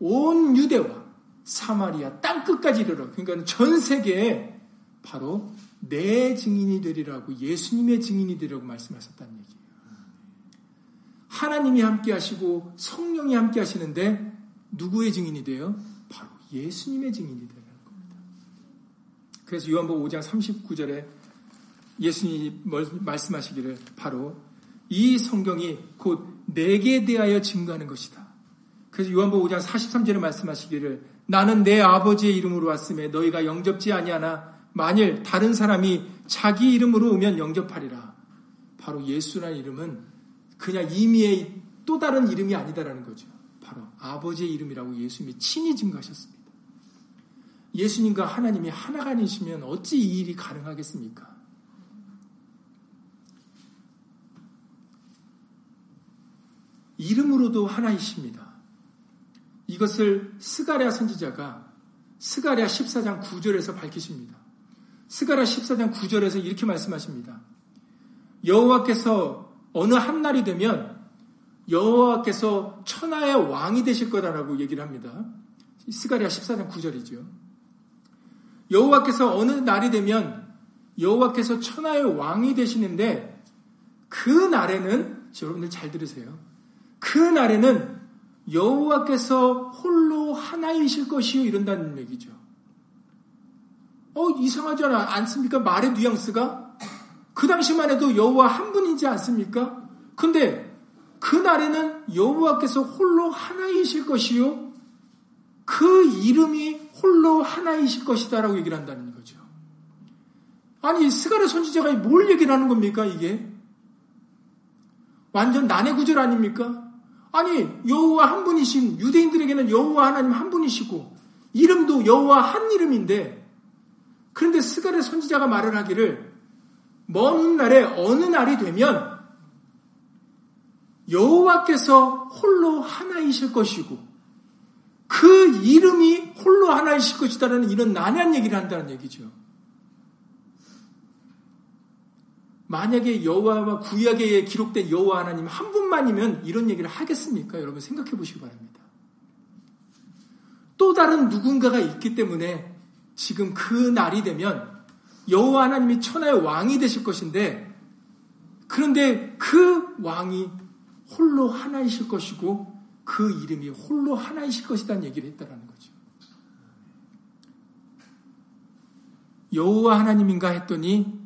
온 유대와 사마리아 땅 끝까지 이르러 그러니까 전 세계에 바로 내 증인이 되리라고 예수님의 증인이 되리라고 말씀하셨다는 얘기예요. 하나님이 함께 하시고 성령이 함께 하시는데 누구의 증인이 돼요? 바로 예수님의 증인이 되는 겁니다. 그래서 요한복음 5장 39절에 예수님이 말씀하시기를 바로 이 성경이 곧 내게 대하여 증거하는 것이다. 그래서 요한복음 5장 43절에 말씀하시기를 나는 내 아버지의 이름으로 왔음에 너희가 영접지 아니하나 만일 다른 사람이 자기 이름으로 오면 영접하리라. 바로 예수라는 이름은 그냥 임의의 또 다른 이름이 아니다라는 거죠. 바로 아버지의 이름이라고 예수님이 친히 증거하셨습니다. 예수님과 하나님이 하나가 아니시면 어찌 이 일이 가능하겠습니까? 이름으로도 하나이십니다. 이것을 스가랴 선지자가 스가랴 14장 9절에서 밝히십니다. 스가랴 14장 9절에서 이렇게 말씀하십니다. 여호와께서 어느 한 날이 되면 여호와께서 천하의 왕이 되실 거다라고 얘기를 합니다. 스가랴 14장 9절이죠. 여호와께서 어느 날이 되면 여호와께서 천하의 왕이 되시는데 그 날에는 여러분들 잘 들으세요. 그 날에는 여호와께서 홀로 하나이실 것이요 이런다는 얘기죠. 어 이상하지 않습니까? 말의 뉘앙스가 그 당시만 해도 여호와 한 분이지 않습니까? 근데 그 날에는 여호와께서 홀로 하나이실 것이요 그 이름이 홀로 하나이실 것이다라고 얘기를 한다는 거죠. 아니 스가랴 선지자가 뭘 얘기를 하는 겁니까 이게? 완전 난해 구절 아닙니까? 아니 여호와 한 분이신 유대인들에게는 여호와 하나님 한 분이시고 이름도 여호와 한 이름인데 그런데 스가랴 선지자가 말을 하기를 먼 훗날에 어느 날이 되면 여호와께서 홀로 하나이실 것이고 그 이름이 홀로 하나이실 것이다라는 이런 난해한 얘기를 한다는 얘기죠. 만약에 여호와와 구약에 기록된 여호와 하나님 한 분만이면 이런 얘기를 하겠습니까? 여러분 생각해 보시기 바랍니다. 또 다른 누군가가 있기 때문에 지금 그 날이 되면 여호와 하나님이 천하의 왕이 되실 것인데 그런데 그 왕이 홀로 하나이실 것이고 그 이름이 홀로 하나이실 것이라는 얘기를 했다라는 거죠. 여호와 하나님인가 했더니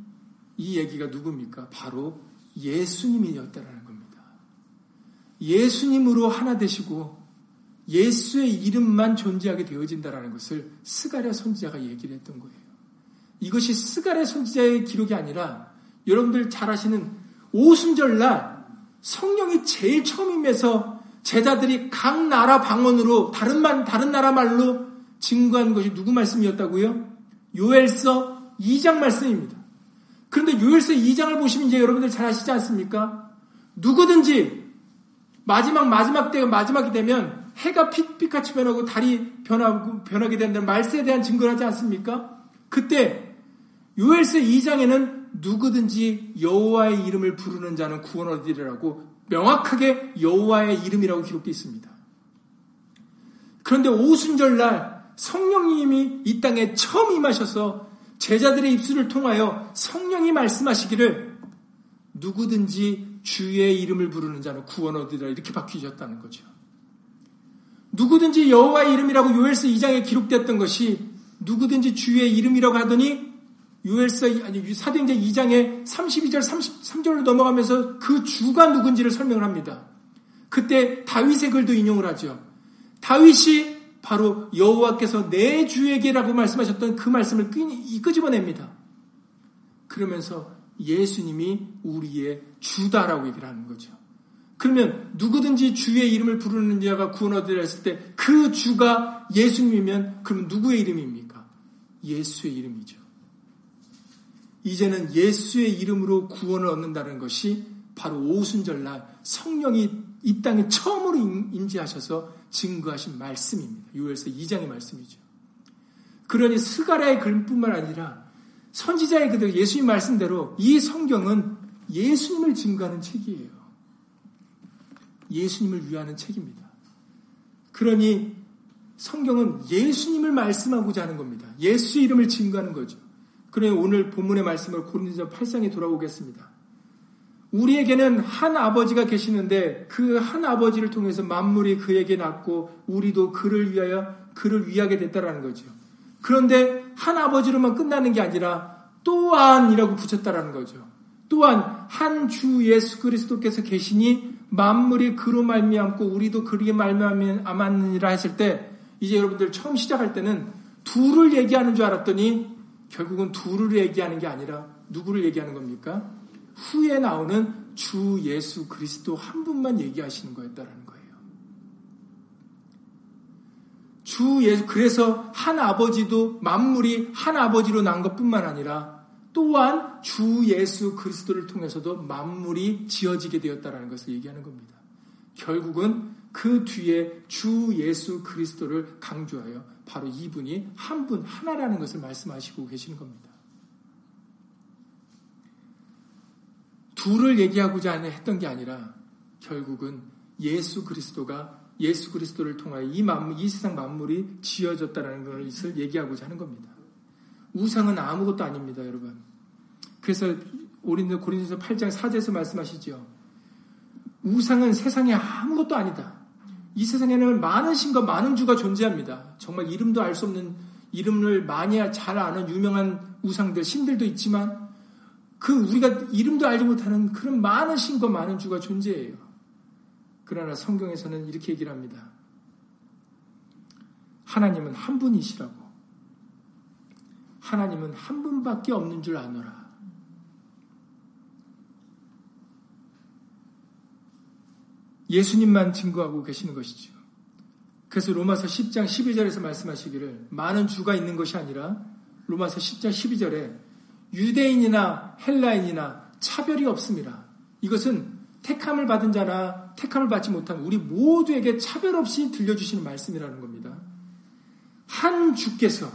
이 얘기가 누굽니까? 바로 예수님이었다라는 겁니다. 예수님으로 하나 되시고 예수의 이름만 존재하게 되어진다라는 것을 스가랴 선지자가 얘기를 했던 거예요. 이것이 스가랴 선지자의 기록이 아니라 여러분들 잘 아시는 오순절날 성령이 제일 처음 임해서 제자들이 각 나라 방언으로 다른 말 다른 나라 말로 증거한 것이 누구 말씀이었다고요? 요엘서 2장 말씀입니다. 그런데 요엘서 2장을 보시면 이제 여러분들 잘 아시지 않습니까? 누구든지 마지막 마지막 때가 마지막이 되면 해가 핏빛같이 변하고 달이 변하고 변하게 된다는 말세에 대한 증거를 하지 않습니까? 그때 요엘서 2장에는 누구든지 여호와의 이름을 부르는 자는 구원 얻으리라고 명확하게 여호와의 이름이라고 기록되어 있습니다. 그런데 오순절날 성령님이 이 땅에 처음 임하셔서 제자들의 입술을 통하여 성령이 말씀하시기를 누구든지 주의 이름을 부르는 자는 구원 얻으리라 이렇게 바뀌셨다는 거죠. 누구든지 여호와의 이름이라고 요엘서 2장에 기록됐던 것이 누구든지 주의 이름이라고 하더니 요엘서 아니 사도행전 2장에 32절 33절로 넘어가면서 그 주가 누군지를 설명을 합니다. 그때 다윗의 글도 인용을 하죠. 다윗이 바로 여호와께서 내 주에게라고 말씀하셨던 그 말씀을 끄집어냅니다. 그러면서 예수님이 우리의 주다라고 얘기를 하는 거죠. 그러면 누구든지 주의 이름을 부르는 자가 구원 얻으라 했을 때 그 주가 예수님이면 그럼 누구의 이름입니까? 예수의 이름이죠. 이제는 예수의 이름으로 구원을 얻는다는 것이 바로 오순절날 성령이 이 땅에 처음으로 인지하셔서 증거하신 말씀입니다. 요엘서 2장의 말씀이죠. 그러니 스가랴의 글뿐만 아니라 선지자의 그대로 예수님 말씀대로 이 성경은 예수님을 증거하는 책이에요. 예수님을 위하는 책입니다. 그러니 성경은 예수님을 말씀하고자 하는 겁니다. 예수 이름을 증거하는 거죠. 그러니 오늘 본문의 말씀을 고린도전 8장에 돌아오겠습니다. 우리에게는 한 아버지가 계시는데 그 한 아버지를 통해서 만물이 그에게 낳고 우리도 그를 위하여 그를 위하게 됐다라는 거죠. 그런데 한 아버지로만 끝나는 게 아니라 또한이라고 붙였다라는 거죠. 또한 한 주 예수 그리스도께서 계시니 만물이 그로 말미암고 우리도 그리게 말미암았느니라 했을 때 이제 여러분들 처음 시작할 때는 둘을 얘기하는 줄 알았더니 결국은 둘을 얘기하는 게 아니라 누구를 얘기하는 겁니까? 후에 나오는 주 예수 그리스도 한 분만 얘기하시는 거였다라는 거예요. 주 예수 그래서 한 아버지도 만물이 한 아버지로 난 것뿐만 아니라 또한 주 예수 그리스도를 통해서도 만물이 지어지게 되었다라는 것을 얘기하는 겁니다. 결국은 그 뒤에 주 예수 그리스도를 강조하여 바로 이분이 한 분 하나라는 것을 말씀하시고 계시는 겁니다. 둘을 얘기하고자 했던 게 아니라 결국은 예수 그리스도가 예수 그리스도를 통하여 이 만물, 이 세상 만물이 지어졌다는 것을 얘기하고자 하는 겁니다. 우상은 아무것도 아닙니다, 여러분. 그래서 고린도 고린도서 8장 4절에서 말씀하시죠. 우상은 세상에 아무것도 아니다. 이 세상에는 많은 신과 많은 주가 존재합니다. 정말 이름도 알 수 없는 이름을 많이 잘 아는 유명한 우상들, 신들도 있지만 그 우리가 이름도 알지 못하는 그런 많은 신과 많은 주가 존재해요. 그러나 성경에서는 이렇게 얘기를 합니다. 하나님은 한 분이시라고. 하나님은 한 분밖에 없는 줄 아노라. 예수님만 증거하고 계시는 것이죠. 그래서 로마서 10장 12절에서 말씀하시기를 많은 주가 있는 것이 아니라 로마서 10장 12절에 유대인이나 헬라인이나 차별이 없습니다. 이것은 택함을 받은 자나 택함을 받지 못한 우리 모두에게 차별 없이 들려주시는 말씀이라는 겁니다. 한 주께서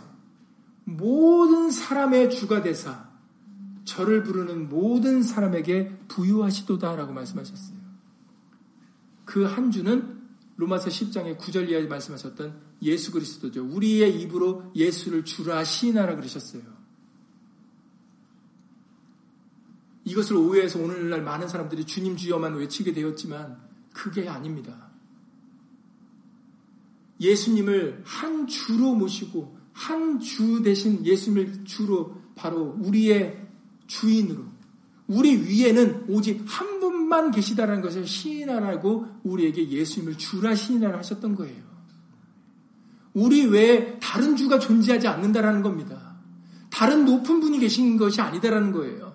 모든 사람의 주가 되사 저를 부르는 모든 사람에게 부유하시도다라고 말씀하셨어요. 그 한 주는 로마서 10장의 9절 이하에 말씀하셨던 예수 그리스도죠. 우리의 입으로 예수를 주라 시인하라 그러셨어요. 이것을 오해해서 오늘날 많은 사람들이 주님 주여만 외치게 되었지만 그게 아닙니다. 예수님을 한 주로 모시고 한 주 대신 예수님을 주로 바로 우리의 주인으로 우리 위에는 오직 한 분만 계시다라는 것을 시인하라고 우리에게 예수님을 주라 시인하라 하셨던 거예요. 우리 외에 다른 주가 존재하지 않는다라는 겁니다. 다른 높은 분이 계신 것이 아니다라는 거예요.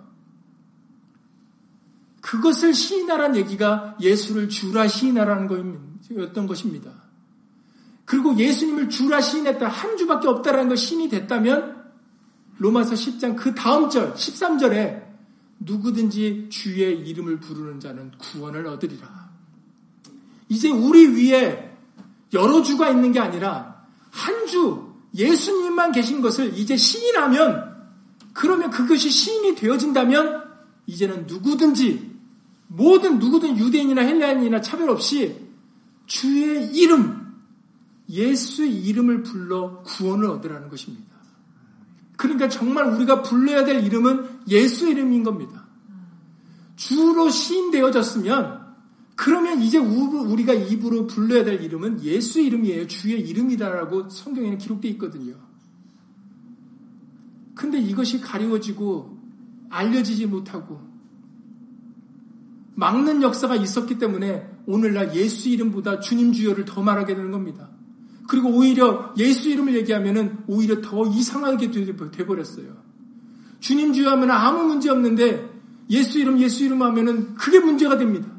그것을 시인하라는 얘기가 예수를 주라 시인하라는 거였던 것입니다. 그리고 예수님을 주라 시인했다 한 주밖에 없다라는 것 신이 됐다면 로마서 10장 그 다음 절 13절에 누구든지 주의 이름을 부르는 자는 구원을 얻으리라. 이제 우리 위에 여러 주가 있는 게 아니라 한 주 예수님만 계신 것을 이제 시인하면 그러면 그것이 시인이 되어진다면 이제는 누구든지 모든 누구든 유대인이나 헬라인이나 차별 없이 주의 이름, 예수의 이름을 불러 구원을 얻으라는 것입니다. 그러니까 정말 우리가 불러야 될 이름은 예수 이름인 겁니다. 주로 시인되어졌으면 그러면 이제 우리가 입으로 불러야 될 이름은 예수 이름이에요. 주의 이름이다라고 성경에는 기록되어 있거든요. 근데 이것이 가리워지고 알려지지 못하고 막는 역사가 있었기 때문에 오늘날 예수 이름보다 주님 주여를 더 말하게 되는 겁니다. 그리고 오히려 예수 이름을 얘기하면은 오히려 더 이상하게 돼버렸어요. 주님 주여 하면 아무 문제 없는데 예수 이름, 예수 이름 하면은 그게 문제가 됩니다.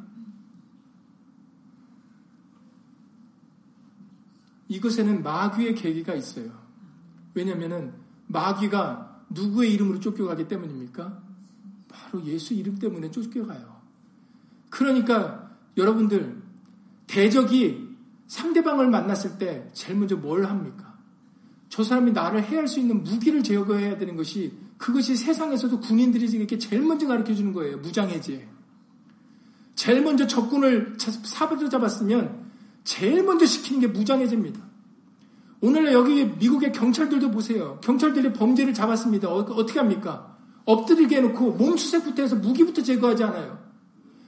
이것에는 마귀의 계기가 있어요. 왜냐면은 마귀가 누구의 이름으로 쫓겨가기 때문입니까? 바로 예수 이름 때문에 쫓겨가요. 그러니까 여러분들 대적이 상대방을 만났을 때 제일 먼저 뭘 합니까? 저 사람이 나를 해할 수 있는 무기를 제거해야 되는 것이 그것이 세상에서도 군인들이 이렇게 제일 먼저 가르쳐 주는 거예요. 무장해제. 제일 먼저 적군을 사부로 잡았으면 제일 먼저 시키는 게 무장해제입니다. 오늘날 여기 미국의 경찰들도 보세요. 경찰들이 범죄를 잡았습니다. 어, 떻게 합니까? 엎드리게 해놓고 몸수색부터 해서 무기부터 제거하지 않아요.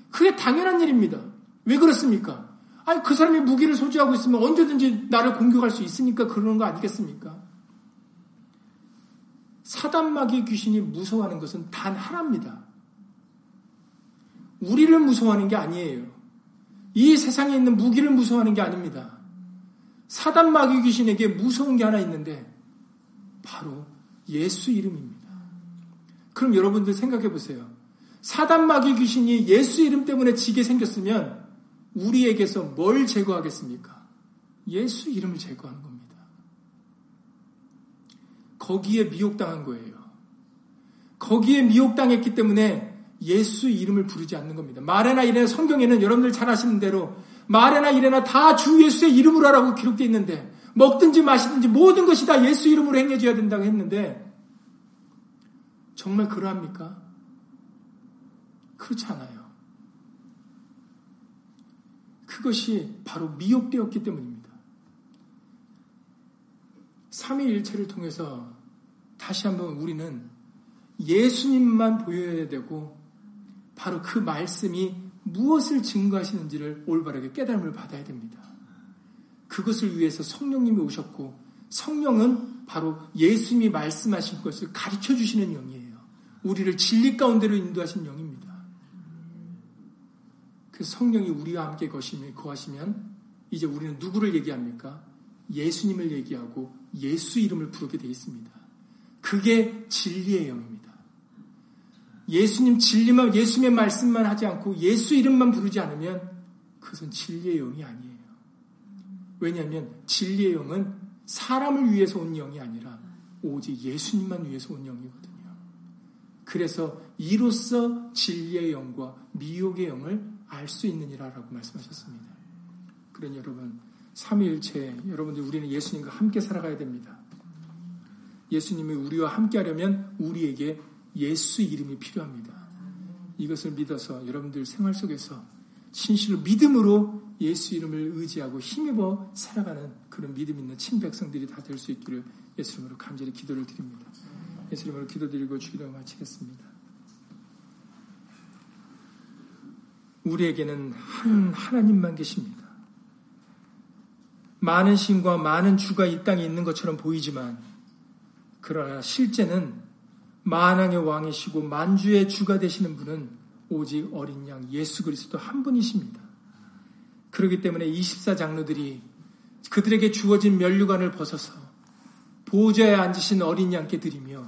그게 당연한 일입니다. 왜 그렇습니까? 아니, 그 사람이 무기를 소지하고 있으면 언제든지 나를 공격할 수 있으니까 그러는 거 아니겠습니까? 사단마귀 귀신이 무서워하는 것은 단 하나입니다. 우리를 무서워하는 게 아니에요. 이 세상에 있는 무기를 무서워하는 게 아닙니다. 사단마귀 귀신에게 무서운 게 하나 있는데 바로 예수 이름입니다. 그럼 여러분들 생각해 보세요. 사단마귀 귀신이 예수 이름 때문에 지게 생겼으면 우리에게서 뭘 제거하겠습니까? 예수 이름을 제거하는 겁니다. 거기에 미혹당한 거예요. 거기에 미혹당했기 때문에 예수 이름을 부르지 않는 겁니다. 말에나 이래나 성경에는 여러분들 잘 아시는 대로 말에나 이래나 다 주 예수의 이름으로 하라고 기록되어 있는데 먹든지 마시든지 모든 것이 다 예수 이름으로 행해져야 된다고 했는데 정말 그러합니까? 그렇지 않아요. 그것이 바로 미혹되었기 때문입니다. 삼위일체를 통해서 다시 한번 우리는 예수님만 보여야 되고 바로 그 말씀이 무엇을 증거하시는지를 올바르게 깨달음을 받아야 됩니다. 그것을 위해서 성령님이 오셨고 성령은 바로 예수님이 말씀하신 것을 가르쳐 주시는 영이에요. 우리를 진리 가운데로 인도하신 영입니다. 그 성령이 우리와 함께 거하시면 이제 우리는 누구를 얘기합니까? 예수님을 얘기하고 예수 이름을 부르게 되어 있습니다. 그게 진리의 영입니다. 예수님 진리만 예수님의 말씀만 하지 않고 예수 이름만 부르지 않으면 그것은 진리의 영이 아니에요. 왜냐하면 진리의 영은 사람을 위해서 온 영이 아니라 오직 예수님만 위해서 온 영이거든요. 그래서 이로써 진리의 영과 미혹의 영을 알 수 있느니라라고 말씀하셨습니다. 그런 여러분, 삼위일체 여러분들 우리는 예수님과 함께 살아가야 됩니다. 예수님이 우리와 함께 하려면 우리에게 예수 이름이 필요합니다. 이것을 믿어서 여러분들 생활 속에서 진실로 믿음으로 예수 이름을 의지하고 힘입어 살아가는 그런 믿음 있는 친백성들이 다 될 수 있기를 예수 이름으로 간절히 기도를 드립니다. 예수 이름으로 기도드리고 주기도 마치겠습니다. 우리에게는 한 하나님만 계십니다. 많은 신과 많은 주가 이 땅에 있는 것처럼 보이지만 그러나 실제는 만왕의 왕이시고 만주의 주가 되시는 분은 오직 어린 양 예수 그리스도 한 분이십니다. 그렇기 때문에 24장로들이 그들에게 주어진 면류관을 벗어서 보좌에 앉으신 어린 양께 드리며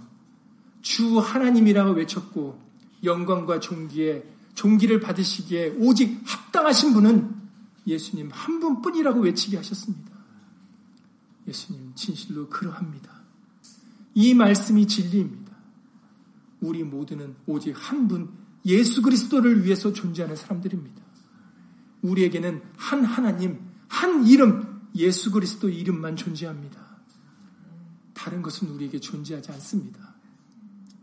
주 하나님이라고 외쳤고 영광과 존귀에 존귀를 받으시기에 오직 합당하신 분은 예수님 한 분뿐이라고 외치게 하셨습니다. 예수님 진실로 그러합니다. 이 말씀이 진리입니다. 우리 모두는 오직 한 분 예수 그리스도를 위해서 존재하는 사람들입니다. 우리에게는 한 하나님, 한 이름, 예수 그리스도 이름만 존재합니다. 다른 것은 우리에게 존재하지 않습니다.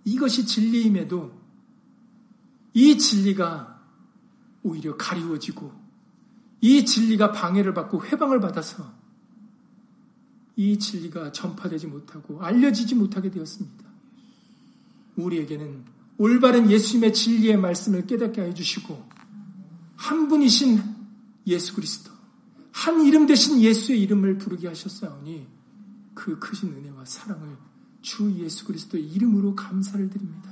이것이 진리임에도 이 진리가 오히려 가리워지고 이 진리가 방해를 받고 회방을 받아서 이 진리가 전파되지 못하고 알려지지 못하게 되었습니다. 우리에게는 올바른 예수님의 진리의 말씀을 깨닫게 해 주시고 한 분이신 예수 그리스도 한 이름 대신 예수의 이름을 부르게 하셨사오니 그 크신 은혜와 사랑을 주 예수 그리스도의 이름으로 감사를 드립니다.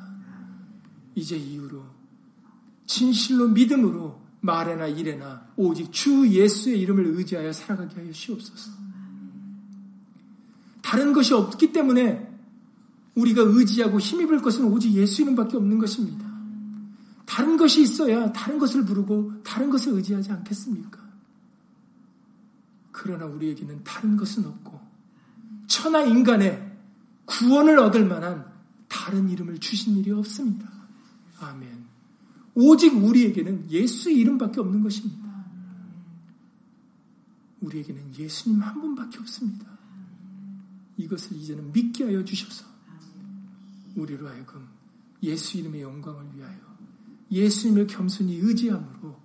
이제 이후로 진실로 믿음으로 말에나 일에나 오직 주 예수의 이름을 의지하여 살아가게 하여 시옵소서. 다른 것이 없기 때문에 우리가 의지하고 힘입을 것은 오직 예수 이름밖에 없는 것입니다. 다른 것이 있어야 다른 것을 부르고 다른 것을 의지하지 않겠습니까? 그러나 우리에게는 다른 것은 없고 천하 인간의 구원을 얻을 만한 다른 이름을 주신 일이 없습니다. 아멘. 오직 우리에게는 예수의 이름밖에 없는 것입니다. 우리에게는 예수님 한 분밖에 없습니다. 이것을 이제는 믿게 하여 주셔서 우리로 하여금 예수 이름의 영광을 위하여 예수님을 겸손히 의지함으로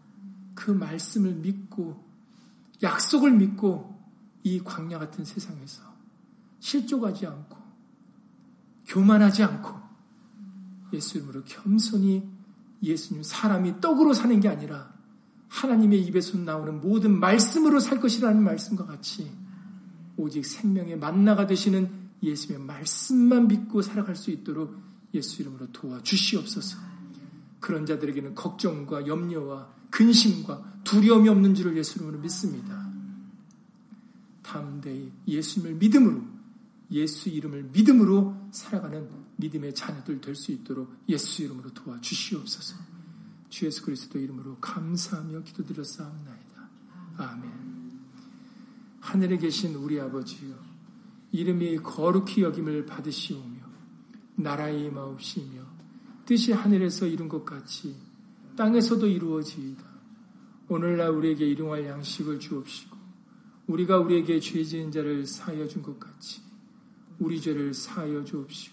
그 말씀을 믿고 약속을 믿고 이 광야 같은 세상에서 실족하지 않고 교만하지 않고 예수 이름으로 겸손히 예수님 사람이 떡으로 사는 게 아니라 하나님의 입에서 나오는 모든 말씀으로 살 것이라는 말씀과 같이 오직 생명의 만나가 되시는 예수님의 말씀만 믿고 살아갈 수 있도록 예수 이름으로 도와주시옵소서. 그런 자들에게는 걱정과 염려와 근심과 두려움이 없는 줄을 예수 이름으로 믿습니다. 다음대에 예수님을 믿음으로 예수 이름을 믿음으로 살아가는 믿음의 자녀들 될 수 있도록 예수 이름으로 도와주시옵소서. 주 예수 그리스도 이름으로 감사하며 기도드렸사옵나이다. 아멘. 하늘에 계신 우리 아버지여 이름이 거룩히 여김을 받으시오며 나라의 마옵시며 뜻이 하늘에서 이룬 것 같이 땅에서도 이루어지이다. 오늘날 우리에게 일용할 양식을 주옵시고 우리가 우리에게 죄 지은 자를 사하여 준 것 같이 우리 죄를 사하여 주옵시고